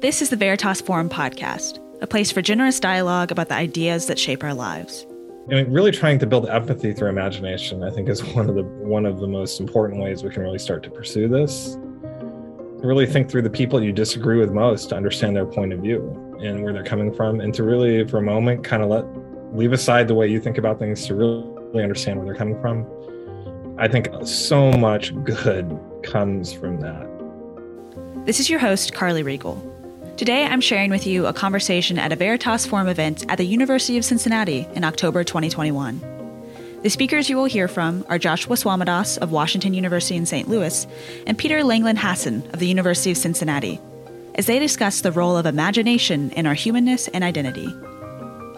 This is the Veritas Forum podcast, a place for generous dialogue about the ideas that shape our lives. And really trying to build empathy through imagination, I think, is one of the one of the most important ways we can really start to pursue this. Really think through the people you disagree with most to understand their point of view and where they're coming from, and to really, for a moment, kind of let leave aside the way you think about things to really understand where they're coming from. I think so much good comes from that. This is your host, Carly Regal. Today, I'm sharing with you a conversation at a Veritas Forum event at the University of Cincinnati in October 2021. The speakers you will hear from are Joshua Swamidass of Washington University in St. Louis and Peter Langland Hassan of the University of Cincinnati, as they discuss the role of imagination in our humanness and identity.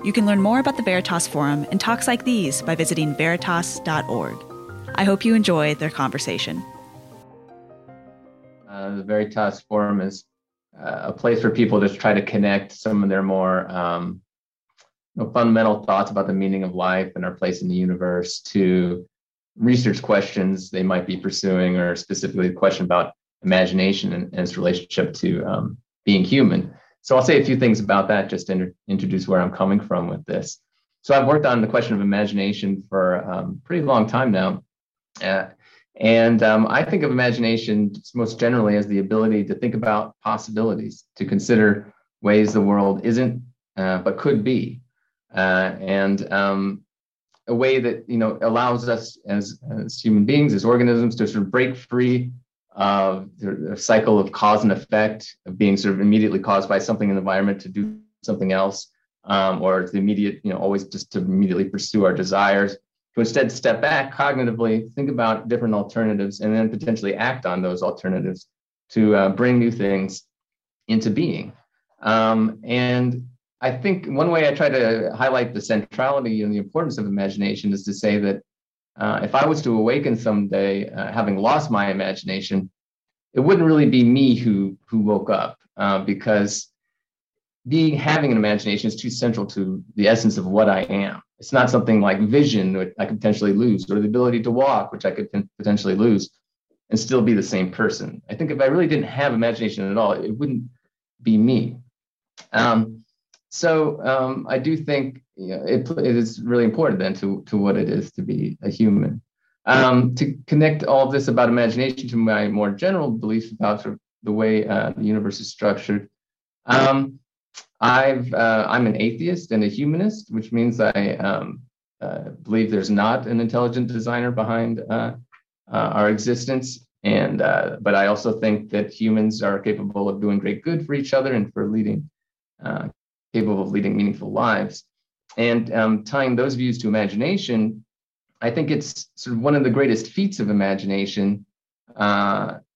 You can learn more about the Veritas Forum and talks like these by visiting veritas.org. I hope you enjoy their conversation. Uh, the Veritas Forum is a place for people to try to connect some of their more um, you know, fundamental thoughts about the meaning of life and our place in the universe to research questions they might be pursuing, or specifically a question about imagination and, and its relationship to um, being human. So I'll say a few things about that just to inter- introduce where I'm coming from with this. So I've worked on the question of imagination for a um, pretty long time now. Uh, and um, I think of imagination most generally as the ability to think about possibilities, to consider ways the world isn't, uh, but could be, uh, and um, a way that you know allows us as, as human beings, as organisms, to sort of break free of the cycle of cause and effect, of being sort of immediately caused by something in the environment to do something else, um, or the immediate, you know, always just to immediately pursue our desires to instead step back cognitively, think about different alternatives, and then potentially act on those alternatives to uh, bring new things into being. Um, and I think one way I try to highlight the centrality and the importance of imagination is to say that uh, if I was to awaken someday uh, having lost my imagination, it wouldn't really be me who who woke up uh, because being having an imagination is too central to the essence of what I am. It's not something like vision, which I could potentially lose, or the ability to walk, which I could potentially lose, and still be the same person. I think if I really didn't have imagination at all, it wouldn't be me. Um, so um, I do think you know, it, it is really important then to, to what it is to be a human. Um, to connect all this about imagination to my more general beliefs about sort of the way uh, the universe is structured. Um, I've uh, I'm an atheist and a humanist, which means I um, uh, believe there's not an intelligent designer behind uh, uh our existence. And uh, but I also think that humans are capable of doing great good for each other and for leading uh, capable of leading meaningful lives. And um, tying those views to imagination, I think it's sort of one of the greatest feats of imagination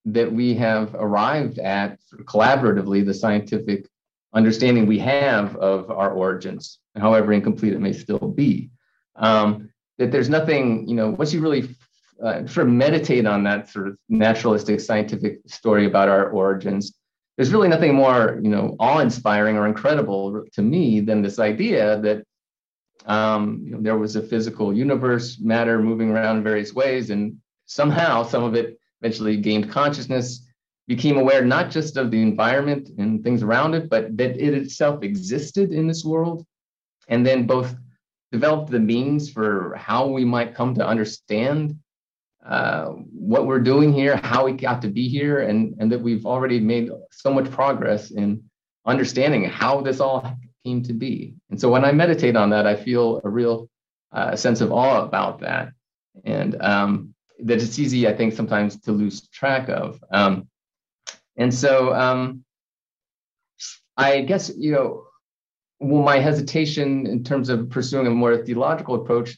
that we have arrived at collaboratively, the scientific understanding we have of our origins, however incomplete it may still be. Um, that there's nothing, you know, once you really uh, sort of meditate on that sort of naturalistic scientific story about our origins, there's really nothing more, you know, awe-inspiring or incredible to me than this idea that um, you know, there was a physical universe, matter moving around in various ways, and somehow some of it eventually gained consciousness became aware not just of the environment and things around it, but that it itself existed in this world, and then both developed the means for how we might come to understand uh, what we're doing here, how we got to be here, and, and that we've already made so much progress in understanding how this all came to be. And so when I meditate on that, I feel a real uh, sense of awe about that. And um, that it's easy, I think, sometimes to lose track of. Um, and so um, I guess, you know, well, my hesitation in terms of pursuing a more theological approach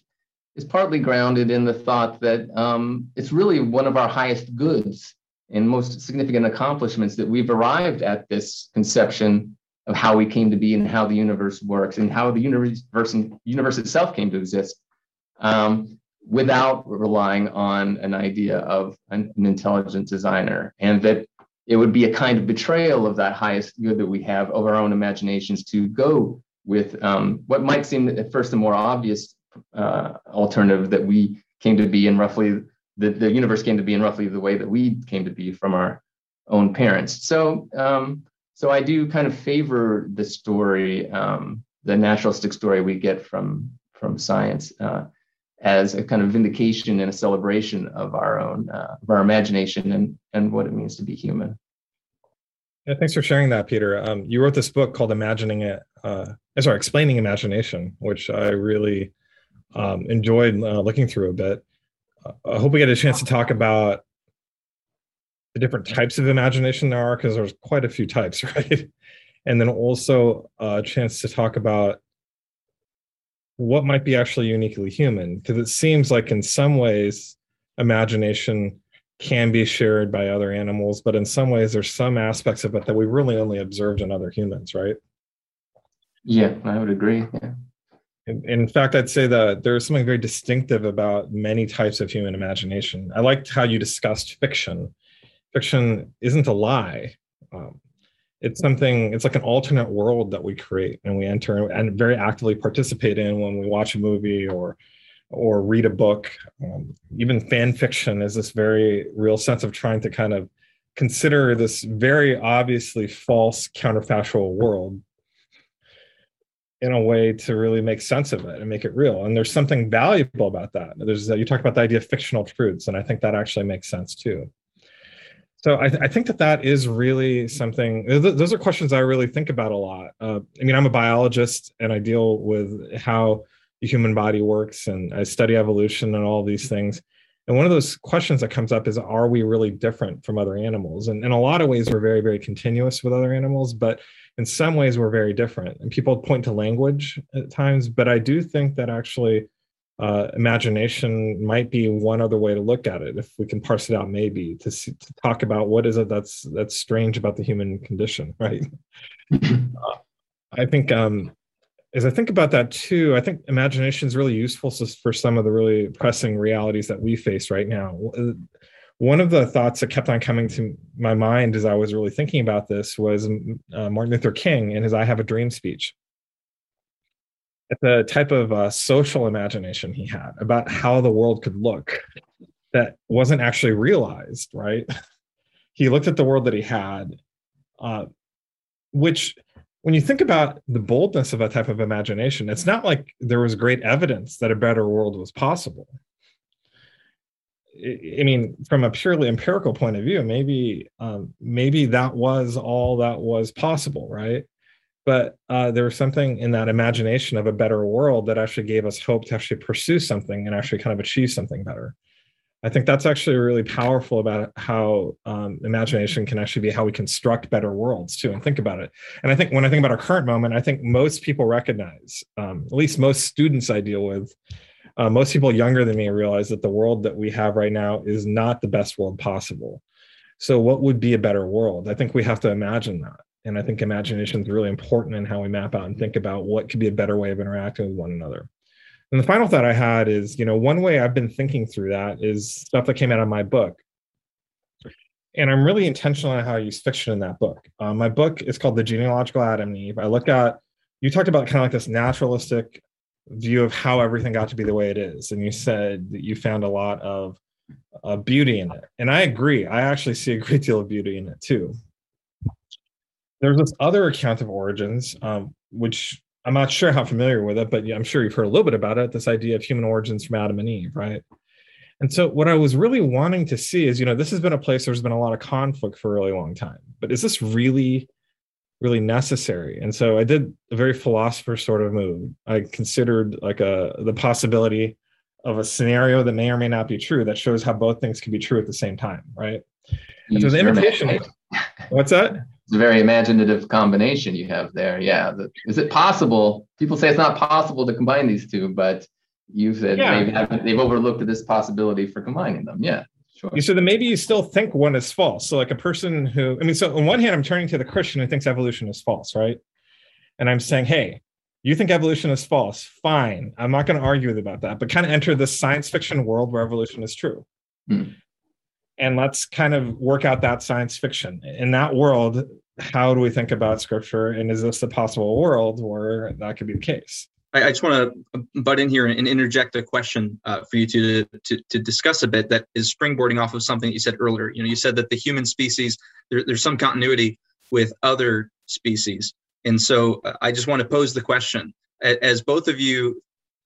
is partly grounded in the thought that um, it's really one of our highest goods and most significant accomplishments that we've arrived at this conception of how we came to be and how the universe works and how the universe, universe itself came to exist um, without relying on an idea of an, an intelligent designer. And that it would be a kind of betrayal of that highest good that we have of our own imaginations to go with um, what might seem at first a more obvious uh, alternative that we came to be in roughly the, the universe came to be in roughly the way that we came to be from our own parents. So um, so I do kind of favor the story, um, the naturalistic story we get from from science, uh, as a kind of vindication and a celebration of our own uh, of our imagination and and what it means to be human. Yeah, thanks for sharing that, Peter. Um, you wrote this book called "Imagining It." Uh, sorry, explaining imagination, which I really um, enjoyed uh, looking through a bit. Uh, I hope we get a chance to talk about the different types of imagination there are, because there's quite a few types, right? And then also a chance to talk about what might be actually uniquely human, because it seems like in some ways, imagination can be shared by other animals, but in some ways, there's some aspects of it that we really only observed in other humans, right? Yeah, I would agree. Yeah. In, in fact, I'd say that there's something very distinctive about many types of human imagination. I liked how you discussed fiction. Fiction isn't a lie. Um, it's something, it's like an alternate world that we create and we enter and very actively participate in when we watch a movie or or read a book. Um, even fan fiction is this very real sense of trying to kind of consider this very obviously false counterfactual world in a way to really make sense of it and make it real. And there's something valuable about that. There's you talk about the idea of fictional truths, and I think that actually makes sense too. So I, th- I think that that is really something. Th- those are questions I really think about a lot. Uh, I mean, I'm a biologist, and I deal with how the human body works, and I study evolution and all these things. And one of those questions that comes up is, are we really different from other animals? And in a lot of ways, we're very, very continuous with other animals, but in some ways we're very different and people point to language at times but i do think that actually uh, imagination might be one other way to look at it if we can parse it out maybe to, see, to talk about what is it that's that's strange about the human condition right? Uh, i think um as i think about that too i think imagination is really useful for some of the really pressing realities that we face right now. One of the thoughts that kept on coming to my mind as I was really thinking about this was uh, Martin Luther King and his I Have a Dream speech. At the type of uh, social imagination he had about how the world could look that wasn't actually realized, right? he looked at the world that he had, uh, which when you think about the boldness of that type of imagination, it's not like there was great evidence that a better world was possible I mean, from a purely empirical point of view, maybe um, maybe that was all that was possible, right? But uh, there was something in that imagination of a better world that actually gave us hope to actually pursue something and actually kind of achieve something better. I think that's actually really powerful about how um, imagination can actually be how we construct better worlds too, and think about it. And I think when I think about our current moment, I think most people recognize, um, at least most students I deal with, uh, most people younger than me realize that the world that we have right now is not the best world possible. So, what would be a better world? I think we have to imagine that. And I think imagination is really important in how we map out and think about what could be a better way of interacting with one another. And the final thought I had is, you know, one way I've been thinking through that is stuff that came out of my book. And I'm really intentional on how I use fiction in that book. Uh, my book is called The Genealogical Adam and Eve. I look at, you talked about kind of like this naturalistic view of how everything got to be the way it is. And you said that you found a lot of uh, beauty in it. And I agree. I actually see a great deal of beauty in it too. There's this other account of origins, um, which I'm not sure how familiar with it, but I'm sure you've heard a little bit about it this idea of human origins from Adam and Eve, right? And so, what I was really wanting to see is, you know, this has been a place there's been a lot of conflict for a really long time, but is this really really necessary. And so I did a very philosopher sort of move. I considered like a the possibility of a scenario that may or may not be true that shows how both things can be true at the same time, right? so the invitation. what's that? It's a very imaginative combination you have there. Yeah. Is it possible? People say it's not possible to combine these two, but you said yeah. they've, they've overlooked this possibility for combining them. Yeah. Sure. You said that maybe you still think one is false. So, like a person who, I mean, so on one hand, I'm turning to the Christian who thinks evolution is false, right? And I'm saying, hey, you think evolution is false. Fine. I'm not going to argue with about that, but kind of enter this science fiction world where evolution is true. Hmm. And let's kind of work out that science fiction. In that world, how do we think about scripture? And is this a possible world where that could be the case? I, I just want to butt in here and, interject a question uh, for you to, to, to discuss a bit that is springboarding off of something that you said earlier. You know, you said that the human species there, there's some continuity with other species. And so uh, I just want to pose the question as both of you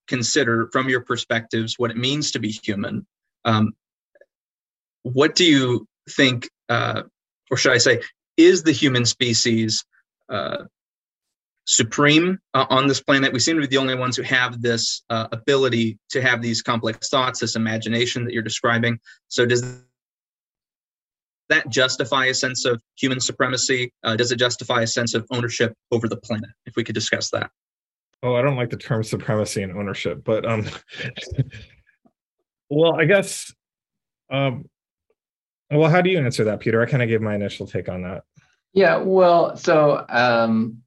consider from your perspectives what it means to be human. Um, what do you think, uh, or should I say, is the human species uh, supreme uh, on this planet? We seem to be the only ones who have this uh, ability to have these complex thoughts, this imagination that you're describing. So, does that justify a sense of human supremacy? Uh, does it justify a sense of ownership over the planet? If we could discuss that. Oh, I don't like the term supremacy and ownership, but um, well, I guess, um, well, how do you answer that, Peter? I kind of gave my initial take on that. Yeah, well, so um,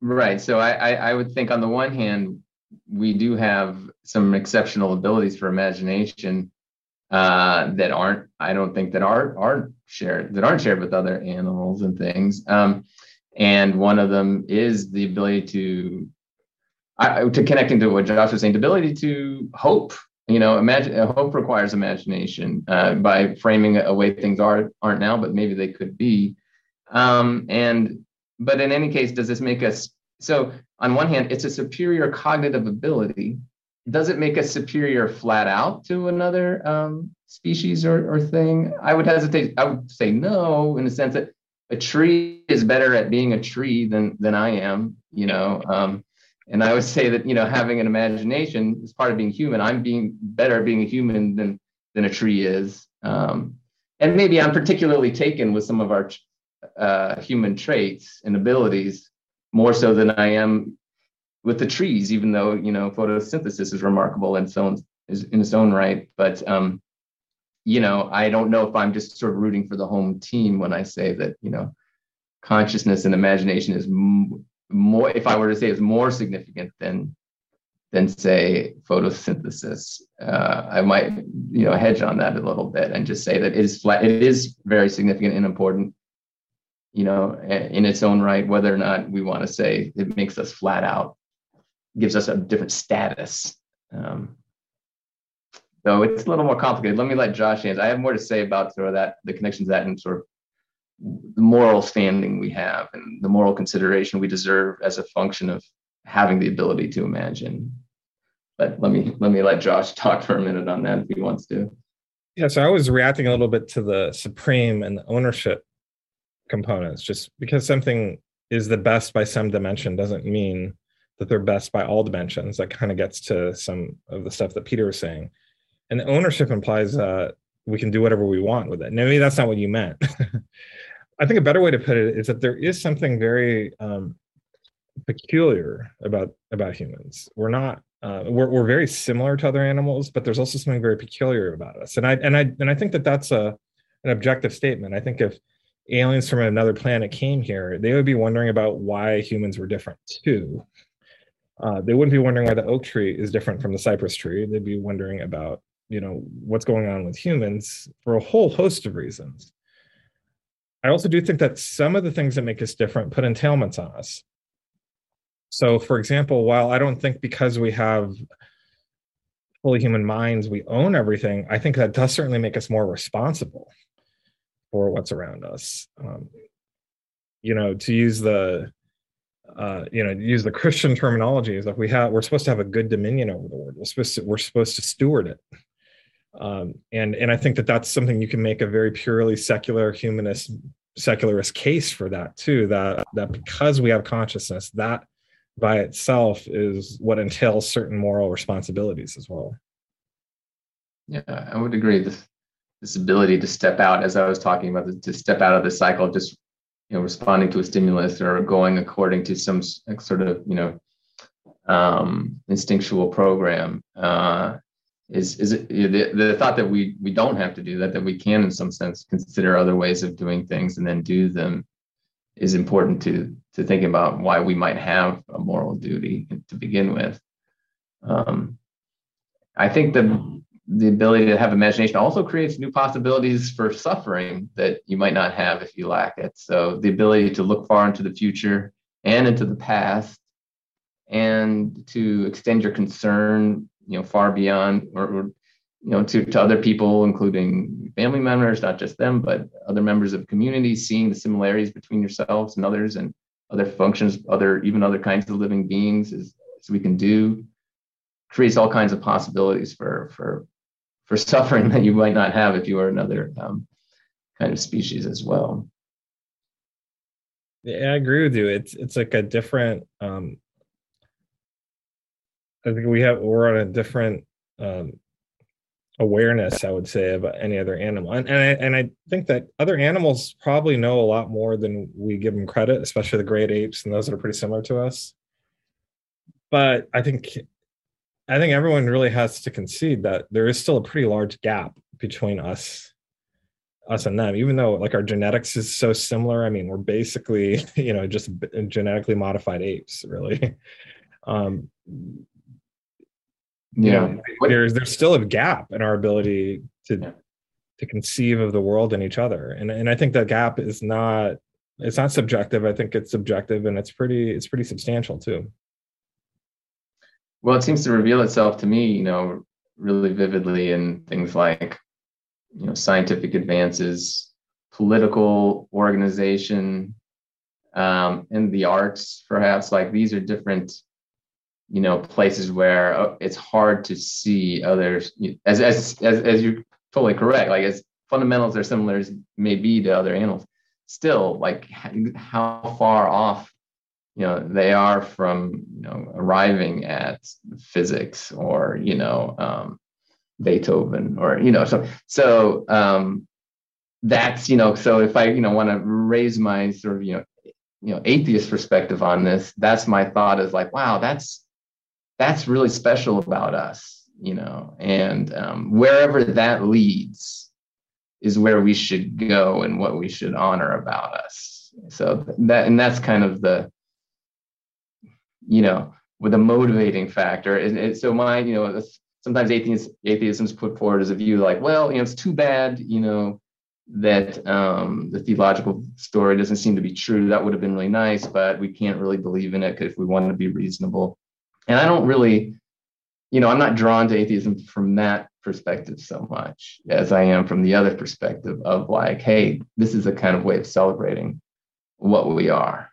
right, so I, I I would think on the one hand, we do have some exceptional abilities for imagination uh, that aren't I don't think that are aren't shared that aren't shared with other animals and things. Um, and one of them is the ability to I, to connecting to what Josh was saying, the ability to hope. You know, imagine hope requires imagination uh, by framing a way things are aren't now, but maybe they could be. Um, and but in any case, does this make us so? On one hand, it's a superior cognitive ability does it make us superior flat out to another um, species or, or thing? I would hesitate. I would say no, in the sense that a tree is better at being a tree than than I am. You know, um, and I would say that you know having an imagination is part of being human. I'm being better being a human than than a tree is. Um, and maybe I'm particularly taken with some of our uh, human traits and abilities more so than I am with the trees, even though you know photosynthesis is remarkable in its own is in its own right. But um, you know, I don't know if I'm just sort of rooting for the home team when I say that you know consciousness and imagination is more. If I were to say is more significant than than say photosynthesis, uh, I might you know hedge on that a little bit and just say that it is flat. It is very significant and important you know, in its own right, whether or not we want to say it makes us flat out gives us a different status. Um, so it's a little more complicated. Let me let Josh answer. I have more to say about sort of that, the connections that and sort of the moral standing we have and the moral consideration we deserve as a function of having the ability to imagine. But let me let me let Josh talk for a minute on that if he wants to. Yeah, so I was reacting a little bit to the supreme and the ownership components. Just because something is the best by some dimension doesn't mean that they're best by all dimensions. That kind of gets to some of the stuff that Peter was saying. And ownership implies uh, we can do whatever we want with it. maybe that's not what you meant. I think a better way to put it is that there is something very um, peculiar about about humans. We're not uh, we're we're very similar to other animals, but there's also something very peculiar about us. And I and I and I think that that's a an objective statement. I think if aliens from another planet came here, they would be wondering about why humans were different too. Uh, they wouldn't be wondering why the oak tree is different from the cypress tree. They'd be wondering about, you know, what's going on with humans for a whole host of reasons. I also do think that some of the things that make us different put entailments on us. So, for example, while I don't think because we have fully human minds, we own everything, I think that does certainly make us more responsible for what's around us. Um, you know, to use the uh, you know, use the Christian terminology is like we have we're supposed to have a good dominion over the world. We're supposed to we're supposed to steward it. Um, and and I think that that's something you can make a very purely secular humanist secularist case for that too. That that because we have consciousness, that by itself is what entails certain moral responsibilities as well. Yeah, I would agree. This this ability to step out, as I was talking about, to step out of the cycle, just you know responding to a stimulus or going according to some sort of you know um, instinctual program uh, is is it, the, the thought that we we don't have to do that that we can in some sense consider other ways of doing things and then do them is important to to think about why we might have a moral duty to begin with um, i think the the ability to have imagination also creates new possibilities for suffering that you might not have if you lack it. So the ability to look far into the future and into the past and to extend your concern, you know, far beyond or, or you know, to, to other people, including family members, not just them, but other members of communities, seeing the similarities between yourselves and others and other functions, other even other kinds of living beings as, as we can do, creates all kinds of possibilities for for for suffering that you might not have if you were another um, kind of species as well. Yeah, I agree with you. It's it's like a different. Um, I think we have we're on a different um, awareness, I would say, of any other animal, and and I, and I think that other animals probably know a lot more than we give them credit, especially the great apes and those that are pretty similar to us. But I think I think everyone really has to concede that there is still a pretty large gap between us us and them even though like our genetics is so similar. I mean we're basically you know just genetically modified apes really. Um yeah you know, there's there's still a gap in our ability to yeah. to conceive of the world and each other and and i think that gap is not it's not subjective i think it's subjective and it's pretty it's pretty substantial too well, it seems to reveal itself to me, you know, really vividly in things like, you know, scientific advances, political organization, um, in the arts, perhaps. Like these are different, you know, places where uh, it's hard to see others. As as as as you're totally correct. Like as fundamentals are similar as may be to other animals, still, like how far off you know they are from you know arriving at physics or you know um, beethoven or you know so so um, that's you know so if i you know want to raise my sort of you know you know atheist perspective on this that's my thought is like wow that's that's really special about us you know and um, wherever that leads is where we should go and what we should honor about us so that and that's kind of the you know, with a motivating factor. And, and so my, you know, sometimes atheism, atheism is put forward as a view like, well, you know, it's too bad, you know, that um, the theological story doesn't seem to be true. That would have been really nice, but we can't really believe in it if we want to be reasonable. And I don't really, you know, I'm not drawn to atheism from that perspective so much as I am from the other perspective of like, hey, this is a kind of way of celebrating what we are.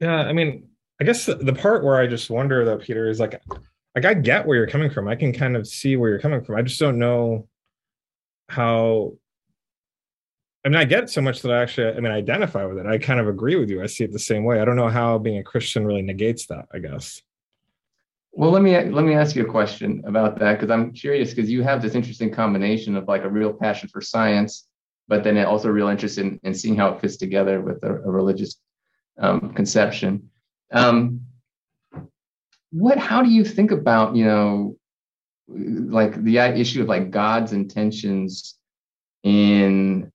Yeah, I mean, I guess the part where I just wonder though, Peter, is like, like I get where you're coming from. I can kind of see where you're coming from. I just don't know how. I mean, I get so much that I actually, I mean, I identify with it. I kind of agree with you. I see it the same way. I don't know how being a Christian really negates that. I guess. Well, let me let me ask you a question about that because I'm curious because you have this interesting combination of like a real passion for science, but then also real interest in, in seeing how it fits together with a, a religious um, conception. Um, what? How do you think about you know, like the issue of like God's intentions in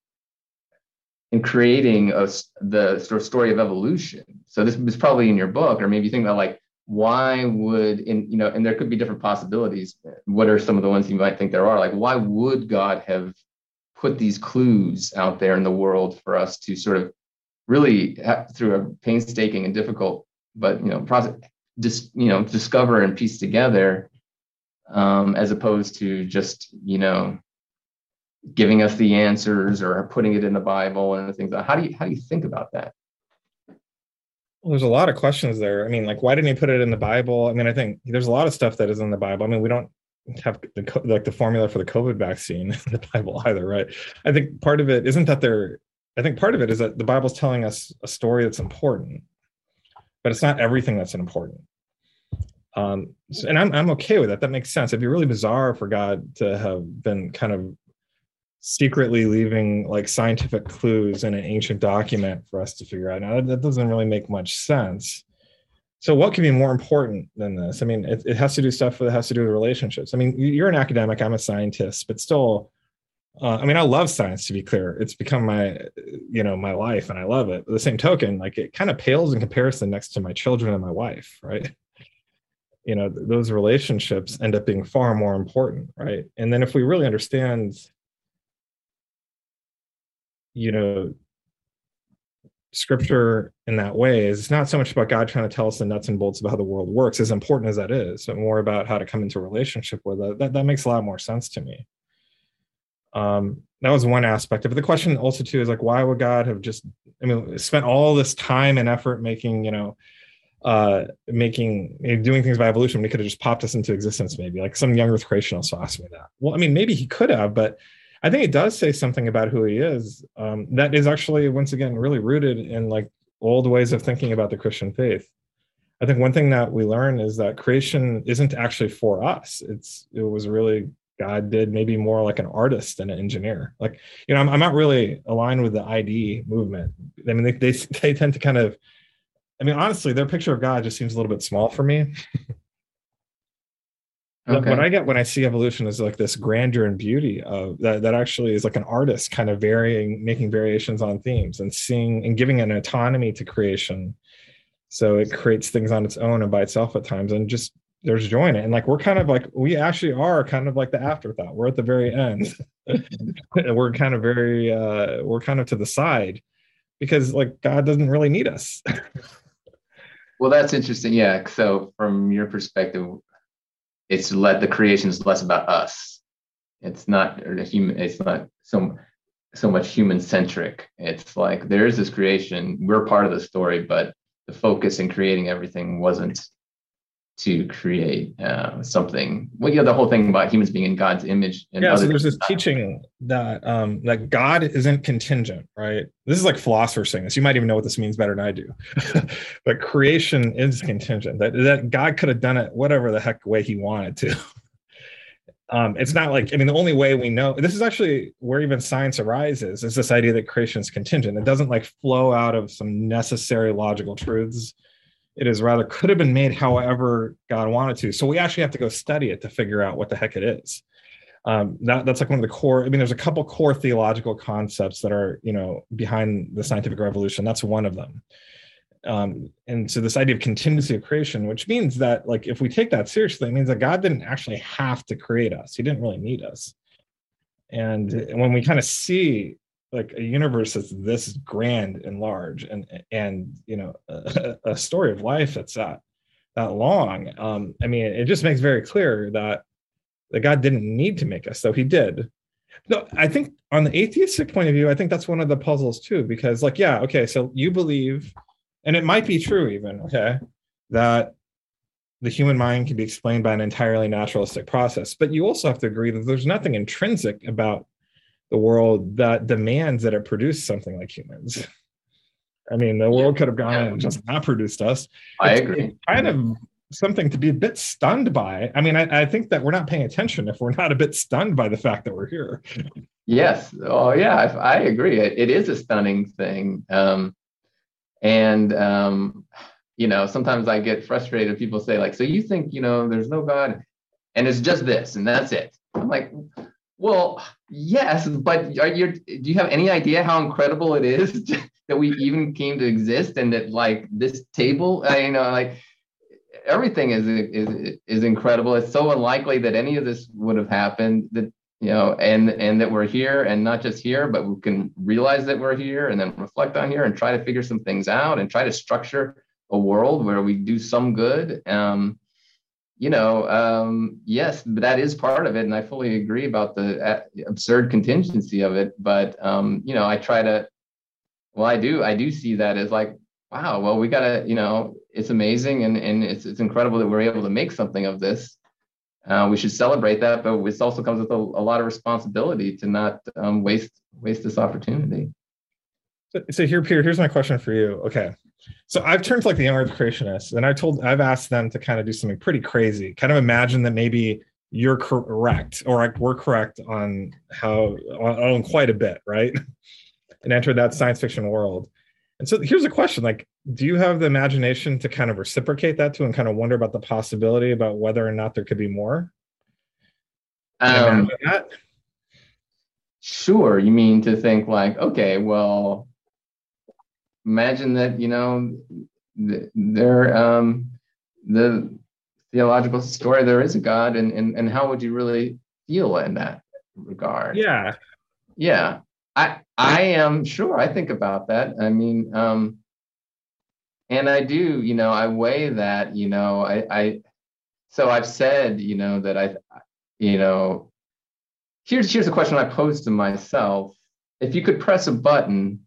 in creating a, the sort of story of evolution? So this is probably in your book, or maybe you think about like why would in you know, and there could be different possibilities. What are some of the ones you might think there are? Like why would God have put these clues out there in the world for us to sort of really have, through a painstaking and difficult but you know process just you know discover and piece together um, as opposed to just you know giving us the answers or putting it in the bible and things how do you how do you think about that well, there's a lot of questions there i mean like why didn't he put it in the bible i mean i think there's a lot of stuff that is in the bible i mean we don't have the like the formula for the covid vaccine in the bible either right i think part of it isn't that they're I think part of it is that the Bible's telling us a story that's important, but it's not everything that's important. Um, and I'm I'm okay with that. That makes sense. It'd be really bizarre for God to have been kind of secretly leaving like scientific clues in an ancient document for us to figure out. Now that, that doesn't really make much sense. So what can be more important than this? I mean, it, it has to do stuff that has to do with relationships. I mean, you're an academic, I'm a scientist, but still uh, I mean, I love science to be clear. It's become my, you know, my life, and I love it. But the same token, like it kind of pales in comparison next to my children and my wife, right? You know, th- those relationships end up being far more important, right? And then if we really understand, you know, scripture in that way is it's not so much about God trying to tell us the nuts and bolts of how the world works, as important as that is, but more about how to come into a relationship with it. That that makes a lot more sense to me. Um, that was one aspect of it. The question also too is like, why would God have just, I mean, spent all this time and effort making, you know, uh, making doing things by evolution he could have just popped us into existence maybe like some young earth creationist asked me that well i mean maybe he could have but i think it does say something about who he is um, that is actually once again really rooted in like old ways of thinking about the christian faith. I think one thing that we learn is that creation isn't actually for us. It's it was really god did maybe more like an artist than an engineer. Like you know i'm, I'm not really aligned with the id movement. I mean they, they, they tend to kind of I mean, honestly, their picture of God just seems a little bit small for me. okay. What I get when I see evolution is like this grandeur and beauty of that, that actually is like an artist kind of varying, making variations on themes and seeing and giving an autonomy to creation. So it creates things on its own and by itself at times and just there's joy in it. And like we're kind of like we actually are kind of like the afterthought. We're at the very end. we're kind of very uh we're kind of to the side because like God doesn't really need us. Well, that's interesting. Yeah. So from your perspective, it's let the creation is less about us. It's not human. It's not so so much human centric. It's like there is this creation. We're part of the story, but the focus in creating everything wasn't to create uh, something. Well, yeah, the whole thing about humans being in God's image. And yeah, so there's this teaching that um, that God isn't contingent, right? This is like philosophers saying this. You might even know what this means better than I do. but creation is contingent. That that God could have done it whatever the heck way He wanted to. um, it's not like I mean the only way we know this is actually where even science arises is this idea that creation is contingent. It doesn't like flow out of some necessary logical truths it is rather could have been made however God wanted to. So we actually have to go study it to figure out what the heck it is. Um, that, that's like one of the core. I mean, there's a couple core theological concepts that are you know behind the scientific revolution. That's one of them. Um, and so this idea of contingency of creation, which means that like if we take that seriously, it means that God didn't actually have to create us. He didn't really need us. And when we kind of see like a universe that's this grand and large and and you know a, a story of life that's that that long. Um i mean it just makes very clear that that god didn't need to make us though he did. No i think on the atheistic point of view i think that's one of the puzzles too because like yeah okay so you believe and it might be true even okay that the human mind can be explained by an entirely naturalistic process but you also have to agree that there's nothing intrinsic about the world that demands that it produce something like humans. I mean, the world could have gone yeah. and just not produced us. I it's, agree. kind of something to be a bit stunned by. I mean, I, I, think that we're not paying attention if we're not a bit stunned by the fact that we're here. Yes. Oh, yeah. I, I agree. It, it is a stunning thing. Um, and, um, you know, sometimes I get frustrated. People say, like, so you think, you know, there's no God and it's just this and that's it. I'm like, well, yes, but are you do you have any idea how incredible it is that we even came to exist and that like this table, uh, you know, like everything is is is incredible. It's so unlikely that any of this would have happened that you know and and that we're here and not just here but we can realize that we're here and then reflect on here and try to figure some things out and try to structure a world where we do some good um, you know, um, yes, that is part of it, and I fully agree about the uh, absurd contingency of it. But um, you know, I try to, well, I do, I do see that as like, wow, well, we gotta, you know, it's amazing, and and it's it's incredible that we're able to make something of this. Uh, we should celebrate that, but this also comes with a, a lot of responsibility to not um, waste waste this opportunity. So, so here, Peter, here's my question for you. Okay, so I've turned to like the young earth creationists, and I told I've asked them to kind of do something pretty crazy. Kind of imagine that maybe you're correct or we're correct on how on, on quite a bit, right? and enter that science fiction world. And so here's a question: like, do you have the imagination to kind of reciprocate that to and kind of wonder about the possibility about whether or not there could be more? Um, sure. You mean to think like, okay, well, imagine that you know there um, the theological story there is a God, and and and how would you really feel in that regard? Yeah, yeah. I I am sure. I think about that. I mean, um, and I do. You know, I weigh that. You know, I I so I've said you know that I you know here's here's a question I posed to myself. If you could press a button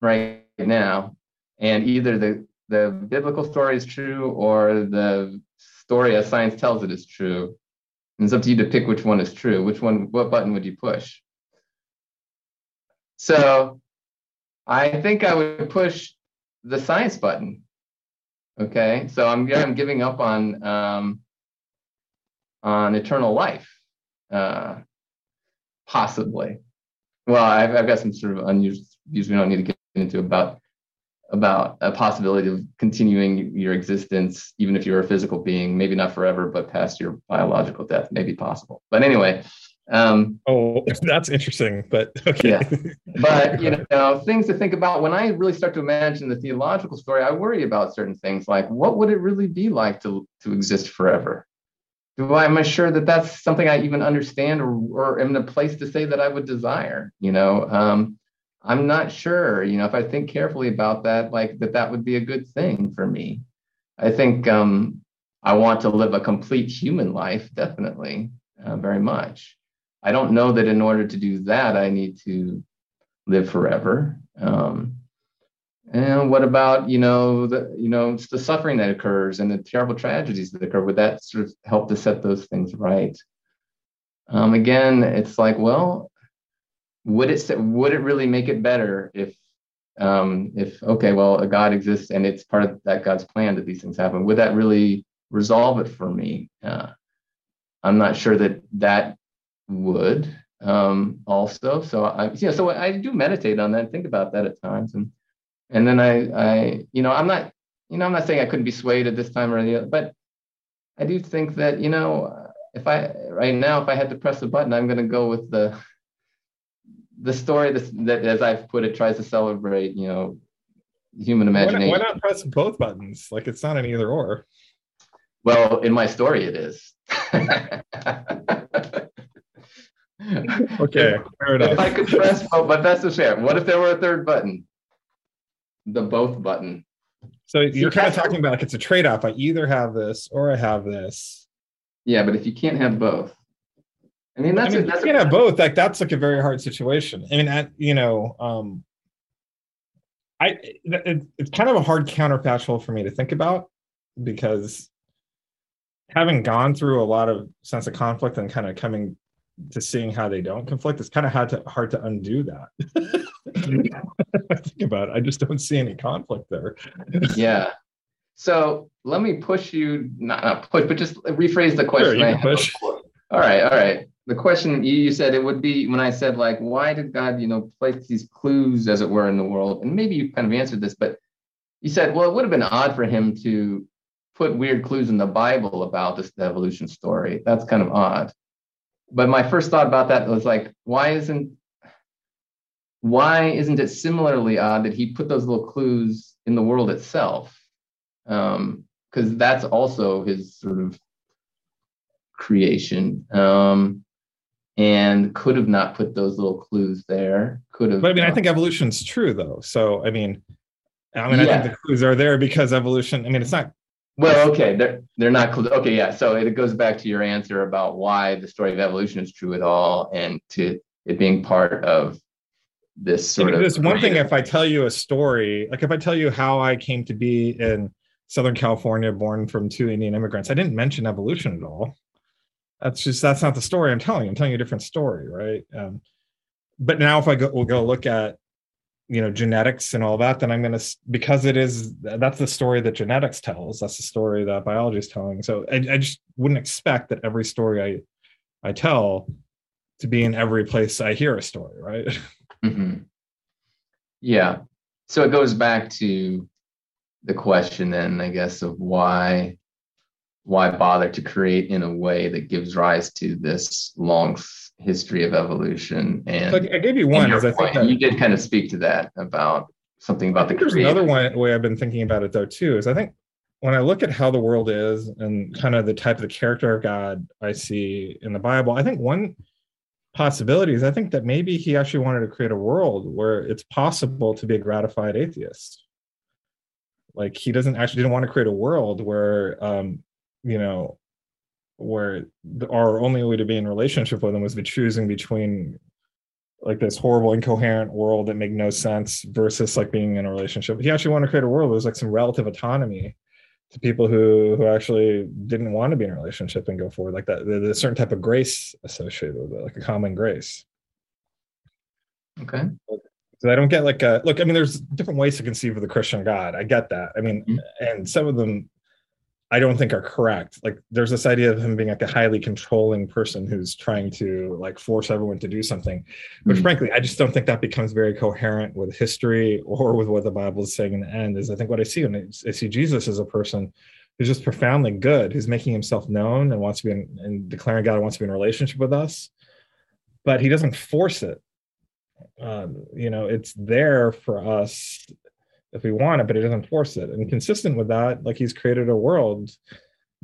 right now, and either the the biblical story is true or the story as science tells it is true, and it's up to you to pick which one is true. Which one? What button would you push? So, I think I would push the science button. Okay, so I'm I'm giving up on um, on eternal life, uh, possibly. Well, I've, I've got some sort of unusual views we don't need to get into about about a possibility of continuing your existence, even if you're a physical being, maybe not forever, but past your biological death, may be possible. But anyway. Um, oh, that's interesting, but okay. Yeah. But, you know, things to think about when I really start to imagine the theological story, I worry about certain things like what would it really be like to, to exist forever? Do I, am I sure that that's something I even understand or, or am in a place to say that I would desire? You know, um, I'm not sure, you know, if I think carefully about that, like that that would be a good thing for me. I think um, I want to live a complete human life, definitely, uh, very much. I don't know that in order to do that, I need to live forever. Um, and what about you know the you know the suffering that occurs and the terrible tragedies that occur? Would that sort of help to set those things right? Um, again, it's like, well, would it would it really make it better if um, if okay, well, a God exists and it's part of that God's plan that these things happen? Would that really resolve it for me? Uh, I'm not sure that that would um, also. So I, know, so I do meditate on that, think about that at times, and and then I, I, you know, I'm not, you know, I'm not saying I couldn't be swayed at this time or the other, but I do think that, you know, if I right now, if I had to press a button, I'm going to go with the the story that, that, as I've put it, tries to celebrate, you know, human imagination. Why not, why not press both buttons? Like it's not an either or. Well, in my story, it is. okay, fair enough. If I could press both, but that's the share. What if there were a third button? The both button. So you're kind of talking about like it's a trade-off. I either have this or I have this. Yeah, but if you can't have both, I mean, that's I mean, a, that's you can have both. Like that's like a very hard situation. I mean, at, you know, um, I it, it's kind of a hard counterfactual for me to think about because having gone through a lot of sense of conflict and kind of coming to seeing how they don't conflict, it's kind of hard to hard to undo that. think about it. I just don't see any conflict there. yeah. So let me push you, not, not push, but just rephrase the question. Sure. All right, all right the question you, you said it would be when I said like, why did God, you know, place these clues as it were in the world? And maybe you kind of answered this, but you said, well, it would have been odd for him to put weird clues in the Bible about this evolution story. That's kind of odd. But my first thought about that was like, why isn't why isn't it similarly odd that he put those little clues in the world itself? Because um, that's also his sort of creation. Um, and could have not put those little clues there. Could have. But I mean, I think evolution's true though. So I mean, I mean, yeah. I think the clues are there because evolution. I mean, it's not. Well, okay, they're they're not clues. Okay, yeah. So it goes back to your answer about why the story of evolution is true at all, and to it being part of this sort I mean, of. There's one thing if I tell you a story, like if I tell you how I came to be in Southern California, born from two Indian immigrants, I didn't mention evolution at all that's just that's not the story i'm telling i'm telling you a different story right? Um, but now if i go we'll go look at you know genetics and all that then i'm going to because it is that's the story that genetics tells. That's the story that biology is telling. So I, I just wouldn't expect that every story i i tell to be in every place i hear a story right? Mm-hmm. yeah. So it goes back to the question then i guess of why why bother to create in a way that gives rise to this long history of evolution? And I gave you one. As I think that, you did kind of speak to that about something about the. There's another one way I've been thinking about it though too. Is I think when I look at how the world is and kind of the type of the character of God I see in the Bible, I think one possibility is I think that maybe he actually wanted to create a world where it's possible to be a gratified atheist. Like he doesn't actually didn't want to create a world where um, you know where our only way to be in relationship with them was be choosing between like this horrible incoherent world that made no sense versus like being in a relationship. He actually wanted to create a world where there's like some relative autonomy to people who who actually didn't want to be in a relationship and go forward. Like that there's a certain type of grace associated with it like a common grace. Okay. So i don't get like a look i mean there's different ways to conceive of the christian god. I get that. I mean mm-hmm. and some of them I don't think are correct. Like there's this idea of him being like a highly controlling person who's trying to like force everyone to do something. But mm-hmm. frankly, I just don't think that becomes very coherent with history or with what the Bible is saying in the end. Is I think what I see when I see Jesus as a person who's just profoundly good, who's making himself known and wants to be in, and declaring God wants to be in a relationship with us, but he doesn't force it. Um, you know, it's there for us if we want it, but he doesn't force it. And consistent with that, like he's created a world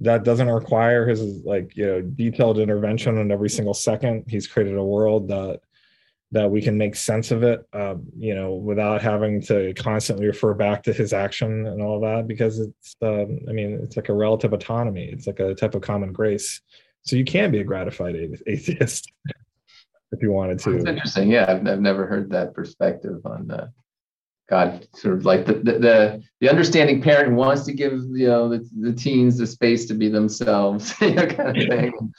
that doesn't require his like you know detailed intervention on every single second. He's created a world that that we can make sense of it, um, you know, without having to constantly refer back to his action and all that, because it's, um, I mean, it's like a relative autonomy. It's like a type of common grace. So you can be a gratified atheist if you wanted to. It's interesting. Yeah, I've, I've never heard that perspective on that. God, sort of like the, the the understanding parent wants to give you know the, the teens the space to be themselves, you know, kind of thing.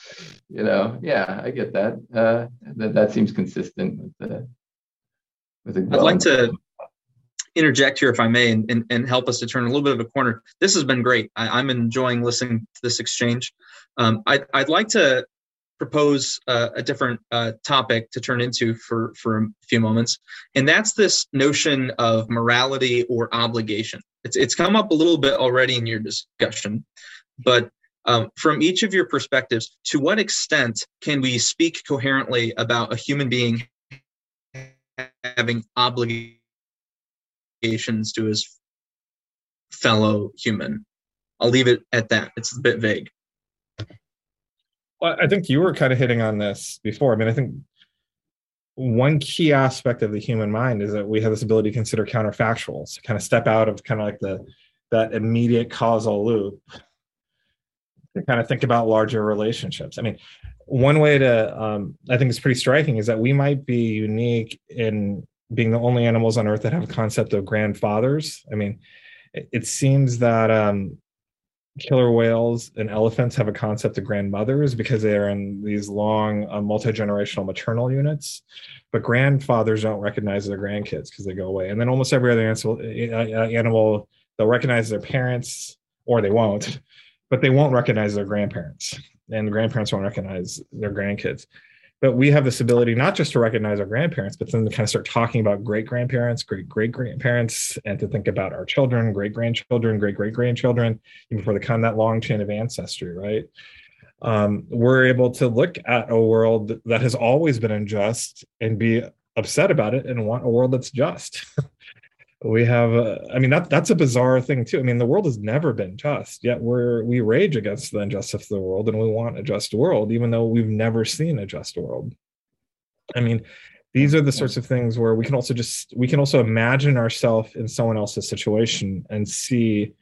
You know, yeah, I get that. Uh, that that seems consistent with the with the. I'd like to interject here, if I may, and, and, and, help us to turn a little bit of a corner. This has been great. I, am enjoying listening to this exchange. Um, I, I'd like to propose uh, a different uh, topic to turn into for for a few moments, and that's this notion of morality or obligation. It's it's come up a little bit already in your discussion, but um, from each of your perspectives, to what extent can we speak coherently about a human being having obligations to his fellow human? I'll leave it at that. It's a bit vague. I think you were kind of hitting on this before. I mean, I think one key aspect of the human mind is that we have this ability to consider counterfactuals, to kind of step out of kind of like the that immediate causal loop to kind of think about larger relationships. I mean, one way to um, I think is pretty striking is that we might be unique in being the only animals on Earth that have a concept of grandfathers. I mean, it, it seems that um, killer whales and elephants have a concept of grandmothers because they're in these long uh, multi-generational maternal units but grandfathers don't recognize their grandkids because they go away. And then almost every other animal, animal they'll recognize their parents or they won't but they won't recognize their grandparents and grandparents won't recognize their grandkids but we have this ability not just to recognize our grandparents but then to kind of start talking about great grandparents great great grandparents and to think about our children great grandchildren great great grandchildren even before they come that long chain of ancestry right? Um, we're able to look at a world that has always been unjust and be upset about it and want a world that's just we have uh, i mean that that's a bizarre thing too. I mean the world has never been just yet we're we rage against the injustice of the world and we want a just world even though we've never seen a just world. I mean these are the sorts of things where we can also just we can also imagine ourselves in someone else's situation and see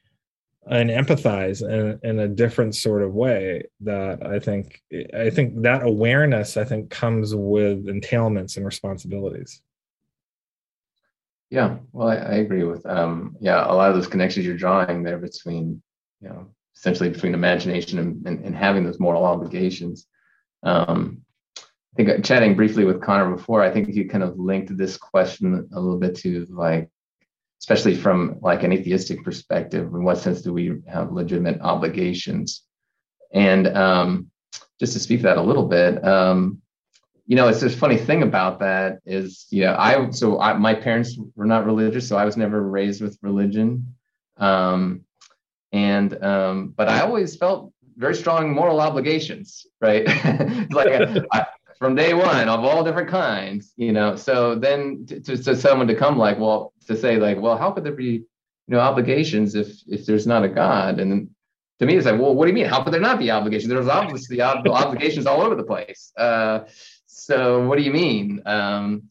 and empathize in, in a different sort of way that i think i think that awareness i think comes with entailments and responsibilities yeah, well, I, I agree with um, yeah a lot of those connections you're drawing there between you know essentially between imagination and, and, and having those moral obligations. Um, I think uh, chatting briefly with Connor before, I think you kind of linked this question a little bit to like, especially from like an atheistic perspective, in what sense do we have legitimate obligations? And um, just to speak to that a little bit, um, you know, it's this funny thing about that is, you know, I so I, my parents were not religious, so I was never raised with religion, um, and um, but I always felt very strong moral obligations, right? like I, from day one of all different kinds, you know. So then to, to, to someone to come like, well, to say like, well, how could there be, you know, obligations if if there's not a God? And to me, it's like, well, what do you mean? How could there not be obligations? There's obviously ob- obligations all over the place. Uh, so what do you mean? Um,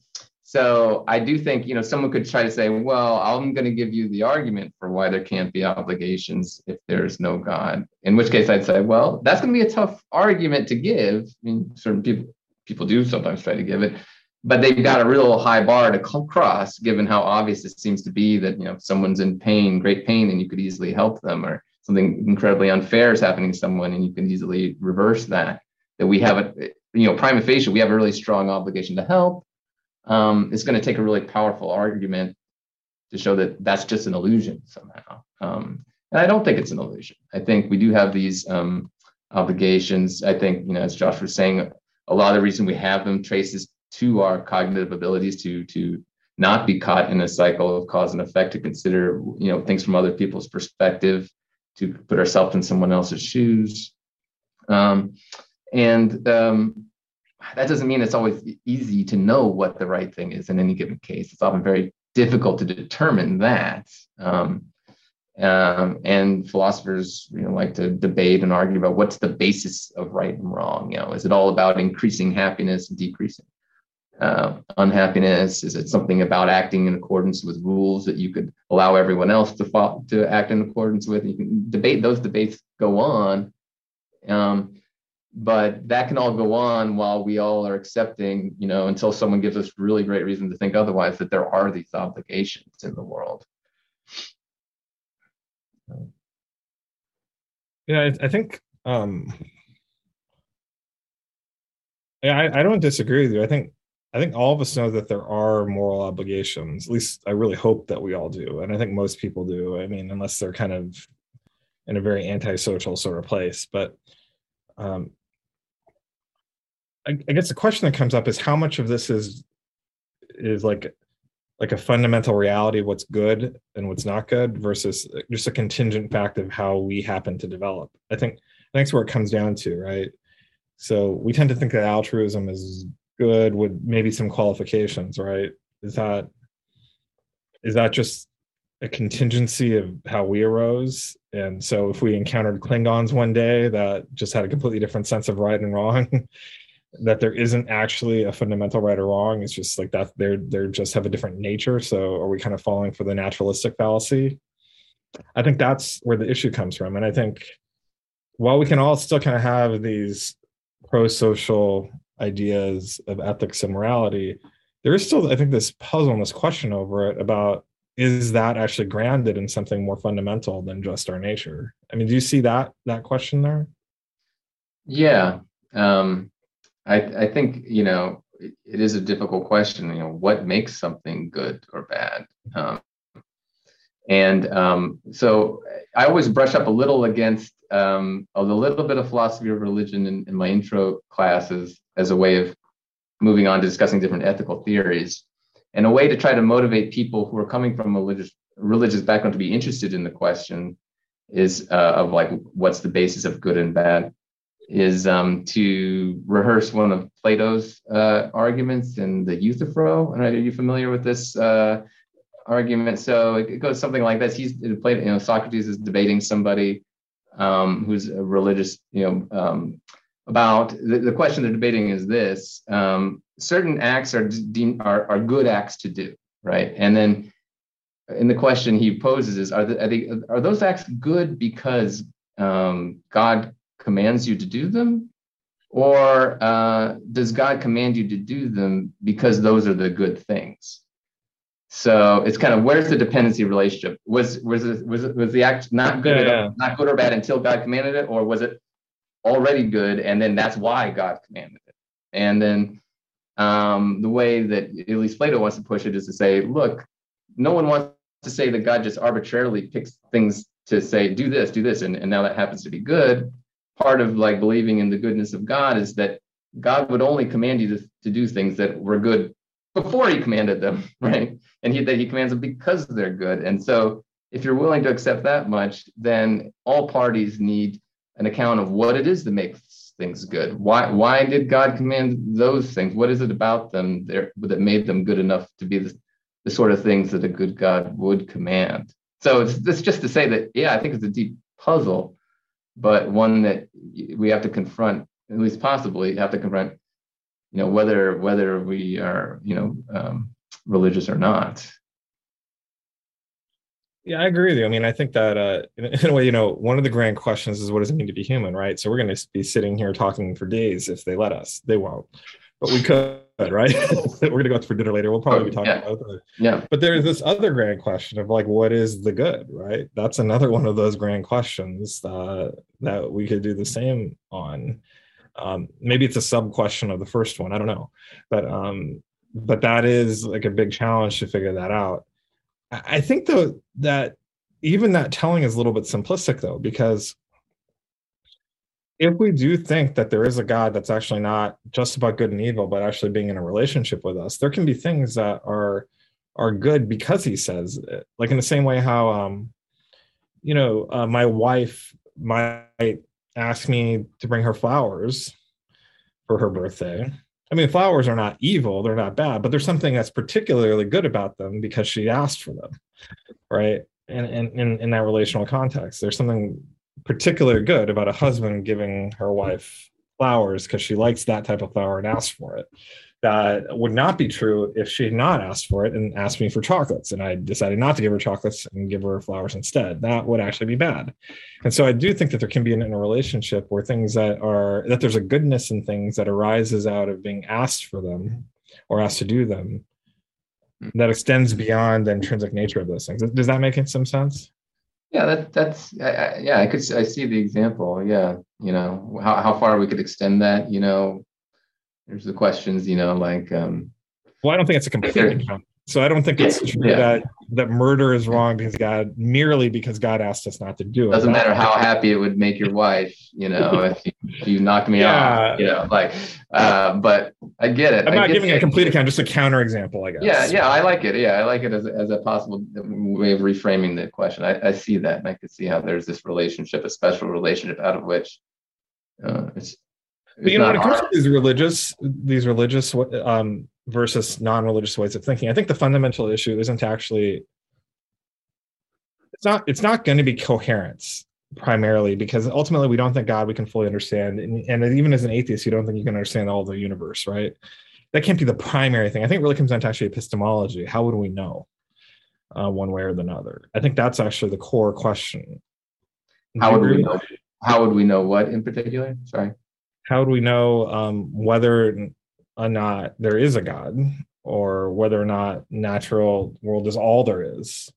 so I do think, you know, someone could try to say, well, I'm going to give you the argument for why there can't be obligations if there's no God. In which case I'd say, well, that's going to be a tough argument to give. I mean, certain people people do sometimes try to give it, but they've got a real high bar to cross given how obvious it seems to be that, you know, someone's in pain, great pain, and you could easily help them or something incredibly unfair is happening to someone and you can easily reverse that, that we have a, you know, prima facie, we have a really strong obligation to help um, it's going to take a really powerful argument to show that that's just an illusion somehow. Um, and I don't think it's an illusion. I think we do have these um, obligations. I think, you know, as Josh was saying, a lot of the reason we have them traces to our cognitive abilities to to not be caught in a cycle of cause and effect, to consider, you know, things from other people's perspective, to put ourselves in someone else's shoes. Um, and um, that doesn't mean it's always easy to know what the right thing is in any given case. It's often very difficult to determine that. Um, um, and philosophers, you know, like to debate and argue about what's the basis of right and wrong. You know, is it all about increasing happiness and decreasing uh, unhappiness? Is it something about acting in accordance with rules that you could allow everyone else to follow, to act in accordance with? You can debate; those debates go on. Um, but that can all go on while we all are accepting you know until someone gives us really great reason to think otherwise that there are these obligations in the world. Yeah i, I think um yeah I, I don't disagree with you. I think i think all of us know that there are moral obligations. At least i really hope that we all do and i think most people do. I mean unless they're kind of in a very antisocial sort of place but um, I, guess the question that comes up is how much of this is is like like a fundamental reality of what's good and what's not good versus just a contingent fact of how we happen to develop. I think that's where it comes down to, right? So we tend to think that altruism is good with maybe some qualifications, right? Is that is that just a contingency of how we arose? And so if we encountered Klingons one day that just had a completely different sense of right and wrong, that there isn't actually a fundamental right or wrong. It's just like that they're they're just have a different nature. So are we kind of falling for the naturalistic fallacy? I think that's where the issue comes from. And I think while we can all still kind of have these pro-social ideas of ethics and morality, there is still, I think, this puzzle and this question over it about is that actually grounded in something more fundamental than just our nature? I mean, do you see that that question there? Yeah. Um, I, I think you know it, it is a difficult question. You know, what makes something good or bad? Um, and um, so I always brush up a little against um, a little bit of philosophy of religion in, in, my intro classes as a way of moving on to discussing different ethical theories, and a way to try to motivate people who are coming from a religious religious background to be interested in the question is uh, of like what's the basis of good and bad is um, to rehearse one of Plato's uh, arguments in the Euthyphro. And are you familiar with this uh, argument? So it goes something like this: He's Plato, you know, Socrates is debating somebody um, who's a religious, you know, um, about the, the, question they're debating is this: um, certain acts are, de- are are good acts to do, right? And then in the question he poses is: Are, the, are, they, are those acts good because um, God commands you to do them? Or uh, does God command you to do them because those are the good things? So it's kind of where's the dependency relationship? Was was it, was it, was the act not good yeah, yeah. not good or bad until God commanded it, or was it already good and then that's why God commanded it? And then um, the way that at least Plato wants to push it is to say, look, no one wants to say that God just arbitrarily picks things to say, do this, do this, and, and now that happens to be good part of like believing in the goodness of God is that God would only command you to, to do things that were good before he commanded them, right? And he, that he commands them because they're good. And so if you're willing to accept that much, then all parties need an account of what it is that makes things good. Why, why did God command those things? What is it about them there that made them good enough to be the, the sort of things that a good God would command? So it's, it's just to say that, yeah, I think it's a deep puzzle but one that we have to confront, at least possibly have to confront, you know, whether whether we are, you know, um, religious or not. Yeah, I agree with you. I mean, I think that uh, in, in, a way, you know, one of the grand questions is what does it mean to be human, right? So we're going to be sitting here talking for days if they let us. They won't, but we could, right? we're going to go out for dinner later. We'll probably be talking yeah. about it. Yeah. But there's this other grand question of like, what is the good, right? That's another one of those grand questions uh, that we could do the same on. Um, maybe it's a sub question of the first one. I don't know, but um, but that is like a big challenge to figure that out I think though that even that telling is a little bit simplistic though, because if we do think that there is a God that's actually not just about good and evil, but actually being in a relationship with us, there can be things that are are good because he says it. Like in the same way how um, you know, uh, my wife might ask me to bring her flowers for her birthday I mean, flowers are not evil, they're not bad, but there's something that's particularly good about them because she asked for them, right? And in, in, in that relational context, there's something particularly good about a husband giving her wife flowers because she likes that type of flower and asks for it. That would not be true if she had not asked for it and asked me for chocolates and i decided not to give her chocolates and give her flowers instead. That would actually be bad. And so i do think that there can be an, in a relationship where things that are that there's a goodness in things that arises out of being asked for them or asked to do them hmm. that extends beyond the intrinsic nature of those things. Does that make some sense yeah that that's I, I, yeah i could i see the example yeah you know how, how far we could extend that you know there's the questions, you know, like. Um, well, I don't think it's a complete. So I don't think it's true yeah. that that murder is wrong because God merely because God asked us not to do it. Doesn't matter how happy it would make your wife, you know, if you, if you knocked me yeah. off, you know, like. Uh, but I get it. I'm not giving a complete account, just a counterexample, I guess. Yeah, yeah, I like it. Yeah, I like it as as a possible way of reframing the question. I, I see that, and I could see how there's this relationship, a special relationship, out of which uh, it's but you know, when it comes to these religious, these religious um, versus non-religious ways of thinking, I think the fundamental issue isn't actually it's not it's not going to be coherence primarily because ultimately we don't think God we can fully understand, and, and even as an atheist, you don't think you can understand all the universe, right? That can't be the primary thing. I think it really comes down to actually epistemology. How would we know uh, one way or the other? I think that's actually the core question. How would we know? How would we know what in particular? Sorry how do we know um, whether or not there is a God or whether or not natural world is all there is?